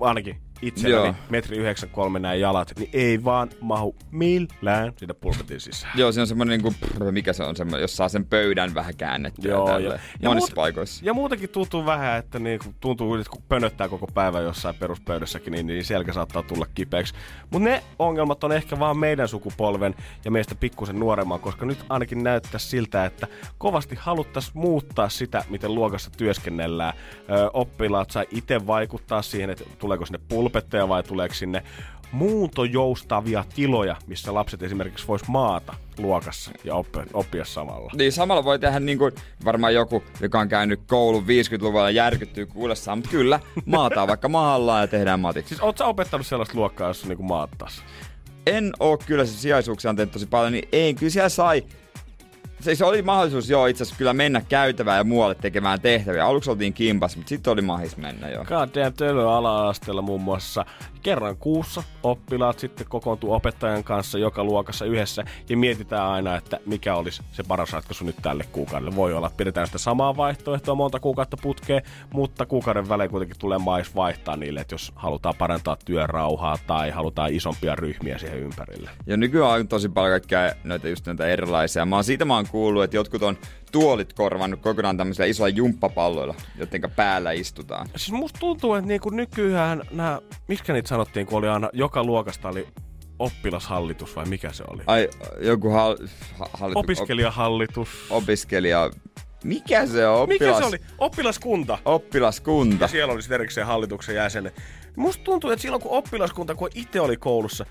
Ainakin itselläni Joo. metri 93 nämä jalat, niin ei vaan mahu millään siitä pulpetin sisään. Joo, se on semmonen niinku, prr, mikä se on semmonen, jos saa sen pöydän vähän käännettyä Joo, tälle. ja- ja Monissa muut- paikoissa. Ja muutenkin tuntuu vähän, että niinku, tuntuu, että kun pönöttää koko päivän jossain peruspöydässäkin, niin, niin selkä saattaa tulla kipeäksi. Mutta ne ongelmat on ehkä vaan meidän sukupolven ja meistä pikkusen nuoremman, koska nyt ainakin näyttää siltä, että kovasti haluttaisiin muuttaa sitä, miten luokassa työskennellään. Ö, oppilaat sai itse vaikuttaa siihen, että tuleeko sinne pulpetteja vai tuleeko sinne muuntojoustavia tiloja, missä lapset esimerkiksi vois maata luokassa ja oppia, oppia samalla. Niin samalla voi tehdä niin kuin, varmaan joku, joka on käynyt koulun 50-luvulla järkyttyy kuullessaan, mutta kyllä, maataan vaikka mahallaan ja tehdään matiksi. Siis oot sä opettanut sellaista luokkaa, jossa niinku maattas? En oo kyllä se sijaisuuksia on tehnyt tosi paljon, niin ei, kyllä siellä sai Siis oli mahdollisuus joo itse asiassa kyllä mennä käytävään ja muualle tekemään tehtäviä. Aluksi oltiin kimpas, mutta sitten oli mahis mennä joo. Goddamn Tölö ala-asteella muun muassa kerran kuussa oppilaat sitten kokoontuu opettajan kanssa joka luokassa yhdessä ja mietitään aina, että mikä olisi se paras ratkaisu nyt tälle kuukaudelle. Voi olla, että pidetään sitä samaa vaihtoehtoa monta kuukautta putkeen, mutta kuukauden välein kuitenkin tulee mais vaihtaa niille, että jos halutaan parantaa työrauhaa tai halutaan isompia ryhmiä siihen ympärille. Ja nykyään on tosi paljon kaikkea näitä just näitä erilaisia. Mä oon siitä mä oon kuullut, että jotkut on tuolit korvannut kokonaan tämmöisillä isoilla jumppapalloilla, jotenka päällä istutaan. Siis musta tuntuu, että niinku nykyään nämä, miskä niitä sanottiin, kun oli aina, joka luokasta oli oppilashallitus vai mikä se oli? Ai, joku hal, ha, hallitu, Opiskelijahallitus. Op, opiskelija... Mikä se on? Oppilas, Mikä se oli? Oppilaskunta. Oppilaskunta. Ja siellä oli sitten erikseen hallituksen jäsenet. Musta tuntuu, että silloin kun oppilaskunta, kun itse oli koulussa,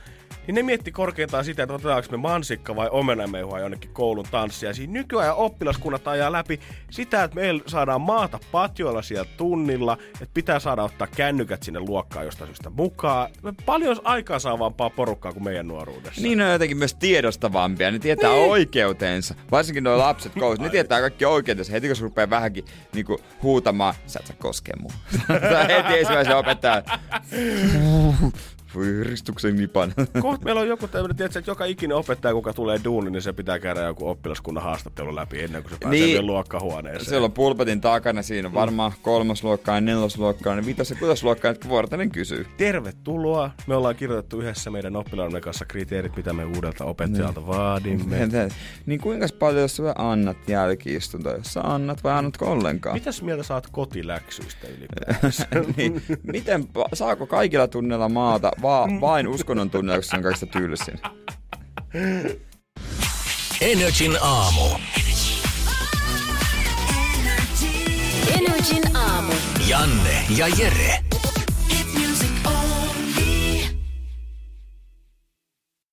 niin ne mietti korkeintaan sitä, että otetaanko me mansikka vai omenamehua jonnekin koulun tanssia. Siinä nykyajan oppilaskunnat ajaa läpi sitä, että meillä saadaan maata patjoilla siellä tunnilla, että pitää saada ottaa kännykät sinne luokkaan jostain syystä mukaan. Me paljon aikaa saavampaa porukkaa kuin meidän nuoruudessa. Niin ne on jotenkin myös tiedostavampia, ne tietää niin. oikeutensa. Varsinkin nuo lapset koulussa, ne tietää kaikki oikeutensa. Heti kun se rupeaa vähänkin niinku, huutamaan, sä et saa koskea mua. heti ensimmäisen opettaja. Voi ristuksen nipan. Kohta meillä on joku tämmöinen, tiedätkö, että joka ikinen opettaja, kuka tulee duuni, niin se pitää käydä joku oppilaskunnan haastattelu läpi ennen kuin se pääsee niin, luokkahuoneeseen. Siellä on pulpetin takana, siinä on varmaan kolmosluokkaa, nelosluokkaa, niin vitos- ja kutosluokkaa, että vuorotellen kysyy. Tervetuloa. Me ollaan kirjoitettu yhdessä meidän oppilaamme kanssa kriteerit, mitä me uudelta opettajalta niin. vaadimme. niin kuinka paljon sä annat jälkiistuntoa, jos sä annat vai annatko ollenkaan? Mitäs mieltä saat kotiläksyistä ylipäänsä? niin, miten, saako kaikilla tunnella maata va- vain uskonnon tunne, koska se on kaikista tylsin. Energin aamu. Energin aamu. Janne ja Jere.